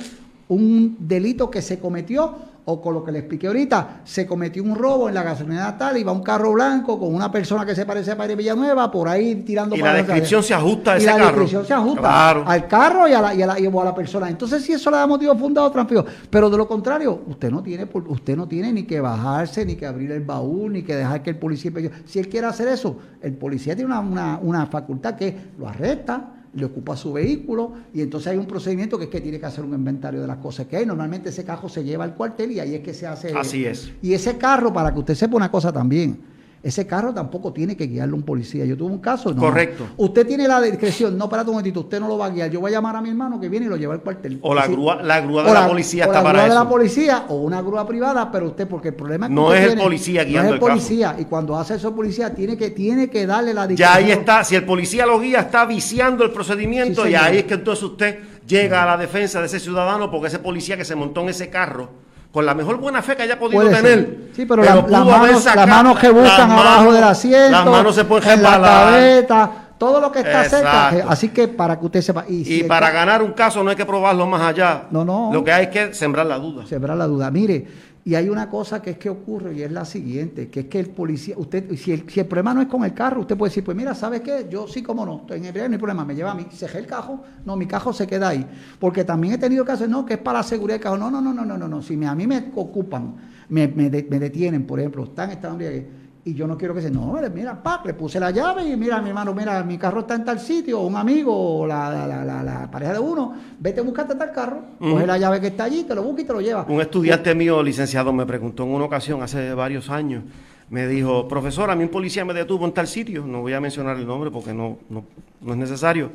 un delito que se cometió o con lo que le expliqué ahorita, se cometió un robo en la gasolinera tal, iba un carro blanco con una persona que se parece a Padre Villanueva por ahí tirando y la descripción se ajusta a ese y la descripción se ajusta al carro y a, la, y, a la, y a la persona. Entonces, si eso le da motivo fundado, transfiero. Pero de lo contrario, usted no tiene usted no tiene ni que bajarse, ni que abrir el baúl, ni que dejar que el policía... Si él quiere hacer eso, el policía tiene una, una, una facultad que lo arresta, le ocupa su vehículo y entonces hay un procedimiento que es que tiene que hacer un inventario de las cosas que hay. Normalmente ese carro se lleva al cuartel y ahí es que se hace... Así es. Y ese carro, para que usted sepa una cosa también, ese carro tampoco tiene que guiarlo un policía. Yo tuve un caso. No, Correcto. Usted tiene la discreción, no, para un momentito, usted no lo va a guiar. Yo voy a llamar a mi hermano que viene y lo lleva al cuartel. O la grúa, la grúa de la, policía está para eso. La grúa de la policía o una grúa privada, pero usted, porque el problema es que. No es el policía guiando no es el, policía. Y cuando hace eso el policía, tiene que, tiene que darle la discreción. Ya ahí está. Si el policía lo guía, está viciando el procedimiento y ahí es que entonces usted llega a la defensa de ese ciudadano porque ese policía que se montó en ese carro con la mejor buena fe que haya podido tener. Sí, pero, las manos, que buscan abajo del asiento, las manos se pueden en la cabeza, todo lo que está cerca. Así que para que usted sepa. Y, para ganar un caso no hay que probarlo más allá. No, no. Lo que hay es que sembrar la duda. Sembrar la duda. Mire, y hay una cosa que es que ocurre y es la siguiente, que es que el policía, usted, si el, si el problema no es con el carro, usted puede decir, pues mira, ¿sabes qué? Yo sí, como no, en el no hay problema, me lleva a mí, cejé el cajo, no, mi cajo se queda ahí. Porque también he tenido casos, no, que es para la seguridad del cajo, no, no, no, no, no, no, no, si me, a mí me ocupan, me, me, me detienen, por ejemplo, están hombre y yo no quiero que se, no, mira, pa, le puse la llave y mira, mi hermano, mira, mi carro está en tal sitio, un amigo o la, la, la, la pareja de uno, vete a buscarte tal carro, coge la llave que está allí, te lo busca y te lo lleva. Un estudiante mío, licenciado, me preguntó en una ocasión, hace varios años, me dijo, profesor, a mí un policía me detuvo en tal sitio, no voy a mencionar el nombre porque no, no, no es necesario.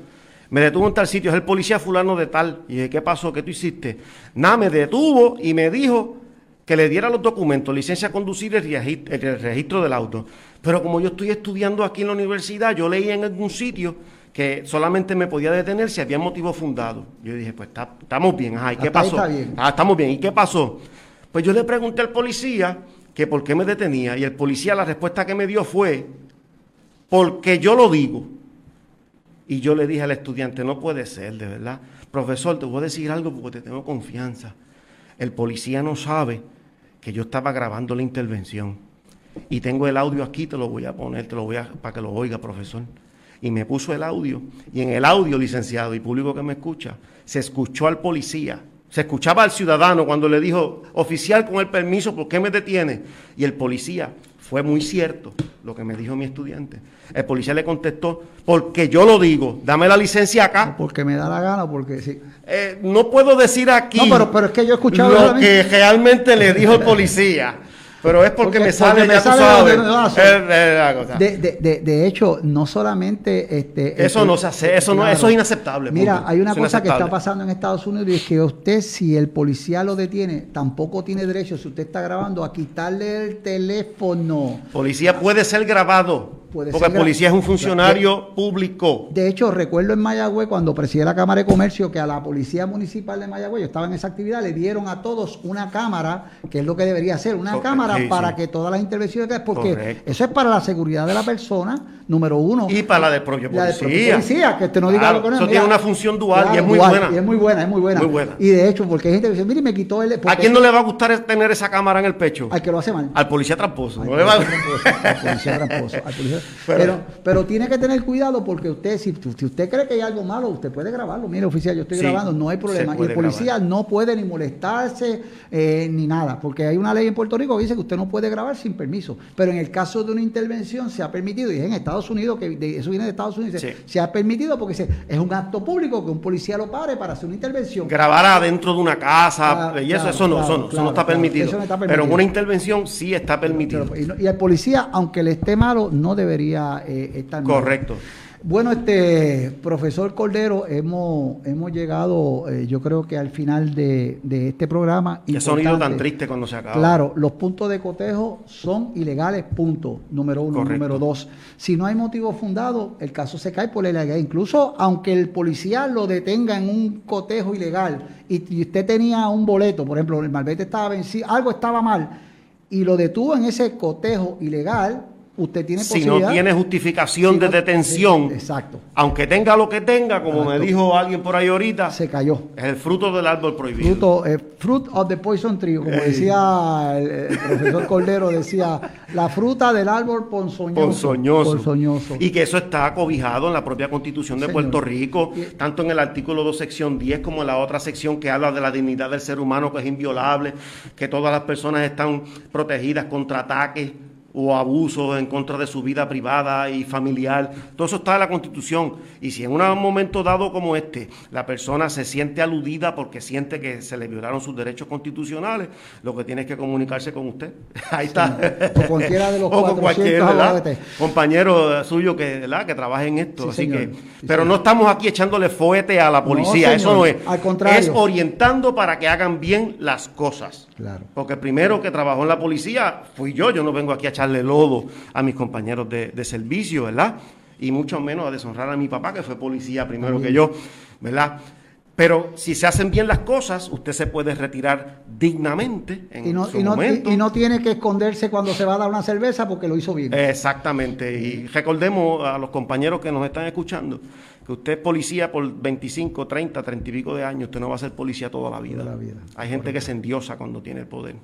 Me detuvo en tal sitio, es el policía fulano de tal. Y dije, ¿qué pasó? ¿Qué tú hiciste? Nada, me detuvo y me dijo que le diera los documentos, licencia a conducir y el registro, del auto. Pero como yo estoy estudiando aquí en la universidad, yo leí en algún sitio que solamente me podía detener si había motivo fundado. Yo dije, pues estamos bien, ajá, ¿y qué pasó? Ah, estamos bien, ¿y qué pasó? Pues yo le pregunté al policía que por qué me detenía y el policía la respuesta que me dio fue, porque yo lo digo. Y yo le dije al estudiante, no puede ser, de verdad. Profesor, te voy a decir algo porque te tengo confianza. El policía no sabe que yo estaba grabando la intervención. Y tengo el audio aquí, te lo voy a poner, te lo voy a, para que lo oiga, profesor. Y me puso el audio. Y en el audio, licenciado y público que me escucha, se escuchó al policía. Se escuchaba al ciudadano cuando le dijo, oficial, con el permiso, ¿por qué me detiene? Y el policía, fue muy cierto lo que me dijo mi estudiante. El policía le contestó, porque yo lo digo, dame la licencia acá. Porque me da la gana, porque sí. Eh, no puedo decir aquí no, pero, pero es que yo he escuchado lo que realmente le dijo el policía. Pero es porque, me sale, ya tú sabes. De, hecho, no solamente este, eso no se hace, eso no, eso es inaceptable. Mira, hay una cosa que está pasando en Estados Unidos y es que usted, si el policía lo detiene, tampoco tiene derecho, si usted está grabando, a quitarle el teléfono. Policía puede ser grabado. Porque el policía es un funcionario público. De hecho, recuerdo en Mayagüez, cuando presidí la Cámara de Comercio, que a la Policía Municipal de Mayagüez, yo estaba en esa actividad, le dieron a todos una cámara, que es lo que debería ser, una cámara para que todas las intervenciones, porque eso es para la seguridad de la persona número uno. Y para la del propio policía. policía, que usted no diga lo que no Eso tiene una función dual y es muy buena. Y es muy buena, es muy buena. Muy buena. Y de hecho, porque hay gente que dice, mire, me quitó el... ¿A quién no le va a gustar tener esa cámara en el pecho? Al que lo hace mal. Al policía tramposo. Al, policía, tramposo. Al policía Pero, pero, tiene que tener cuidado porque usted, si, si, usted cree que hay algo malo, usted puede grabarlo. Mire, oficial, yo estoy grabando, no hay problema. Y el policía no puede ni molestarse eh, ni nada, porque hay una ley en Puerto Rico que dice que usted no puede grabar sin permiso. Pero en el caso de una intervención se ha permitido, y es en Estados Unidos que eso viene de Estados Unidos, se ha permitido porque es un acto público que un policía lo pare para hacer una intervención. Grabar adentro de una casa, y eso, eso, no, eso, no, está permitido. Pero en una intervención sí está permitido. y, el policía, aunque le esté malo, no debería eh, estar Correcto. Bueno, este profesor Cordero, hemos, hemos llegado, eh, yo creo que al final de, este programa. Qué sonido tan triste cuando se acaba. Claro, los puntos de cotejo son ilegales, punto. Número uno. Número dos, si no hay motivo fundado, el caso se cae por la ilegalidad. Incluso aunque el policía lo detenga en un cotejo ilegal y, y usted tenía un boleto, por ejemplo, el malvete estaba vencido, algo estaba mal, y lo detuvo en ese cotejo ilegal, usted tiene si no tiene justificación de detención, exacto. aunque tenga lo que tenga, como me dijo alguien por ahí ahorita, se cayó. Es el fruto del árbol prohibido. Fruto, eh, fruit of the poison tree, como decía el, profesor Cordero, decía la fruta del árbol ponzoñoso, ponzoñoso, Y que eso está acobijado en la propia Constitución de Puerto Rico, tanto en el artículo 2, sección 10, como en la otra sección que habla de la dignidad del ser humano, que es inviolable, que todas las personas están protegidas contra ataques o abuso en contra de su vida privada y familiar. Todo eso está en la Constitución. Y si en un momento dado como este la persona se siente aludida porque siente que se le violaron sus derechos constitucionales, lo que tiene es que comunicarse con usted. Ahí está. O cualquiera de los o con cualquier compañero suyo que, ¿verdad? que trabaje en esto. Así que, pero no estamos aquí echándole fuete a la policía. eso no es. Al contrario. Es orientando para que hagan bien las cosas. Claro. Porque primero que trabajó en la policía fui yo. Yo no vengo aquí a echarle lodo a mis compañeros de, servicio, ¿verdad? Y mucho menos a deshonrar a mi papá, que fue policía primero que yo, ¿verdad? Pero si se hacen bien las cosas, usted se puede retirar dignamente en y no, su y no, momento. Y, no tiene que esconderse cuando se va a dar una cerveza porque lo hizo bien. Exactamente. Y recordemos a los compañeros que nos están escuchando que usted es policía por 25, 30, 30 y pico de años, usted no va a ser policía toda la vida. Toda la vida. Hay gente que se endiosa cuando tiene el poder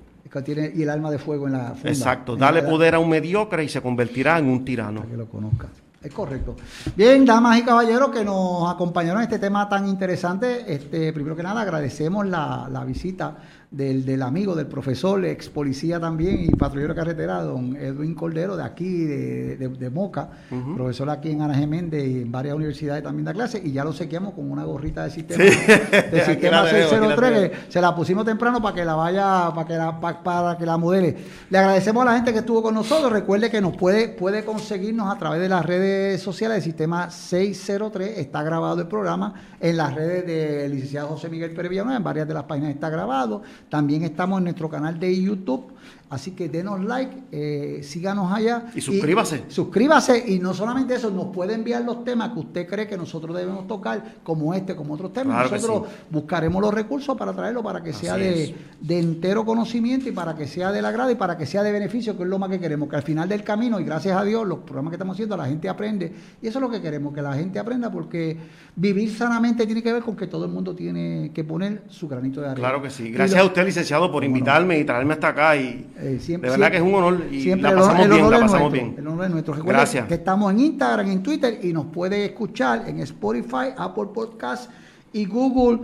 tiene, y el alma de fuego en la funda. Exacto, dale poder a un mediocre y se convertirá en un tirano. Para que lo conozca. Es correcto. Bien, damas y caballeros que nos acompañaron en este tema tan interesante, este, primero que nada agradecemos la, la visita del, del, amigo, del profesor, ex policía también y patrullero de carretera, don Edwin Cordero, de aquí, de, de, Moca, profesor aquí en Ana Geméndez y en varias universidades también da clase, y ya lo sequeamos con una gorrita de sistema, de sistema 603, que se la pusimos temprano para que la vaya, para que la, para, que la modele. Le agradecemos a la gente que estuvo con nosotros, recuerde que nos puede, puede conseguirnos a través de las redes sociales del sistema 603, está grabado el programa en las redes del licenciado José Miguel Pérez en varias de las páginas está grabado también estamos en nuestro canal de YouTube Así que denos like, eh, síganos allá. Y suscríbase. suscríbase y no solamente eso, nos puede enviar los temas que usted cree que nosotros debemos tocar, como este, como otros temas. nosotros buscaremos los recursos para traerlo para que sea de, entero conocimiento y para que sea del agrado y para que sea de beneficio, que es lo más que queremos. Que al final del camino, y gracias a Dios, los programas que estamos haciendo, la gente aprende. Y eso es lo que queremos, que la gente aprenda, porque vivir sanamente tiene que ver con que todo el mundo tiene que poner su granito de arena. Claro que sí. Gracias a usted, licenciado, por invitarme y traerme hasta acá. y eh, de verdad que es un honor y la pasamos bien, la pasamos bien. El honor es nuestro. Gracias. Que estamos en Instagram, en Twitter y nos puede escuchar en Spotify, Apple Podcast y Google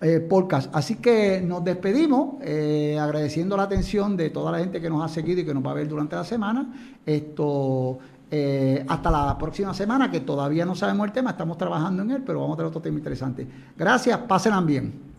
eh, Podcast. Así que nos despedimos eh, agradeciendo la atención de toda la gente que nos ha seguido y que nos va a ver durante la semana. Esto hasta la próxima semana, que todavía no sabemos el tema, estamos trabajando en él, pero vamos a tener otro tema interesante. Gracias, pásenla bien.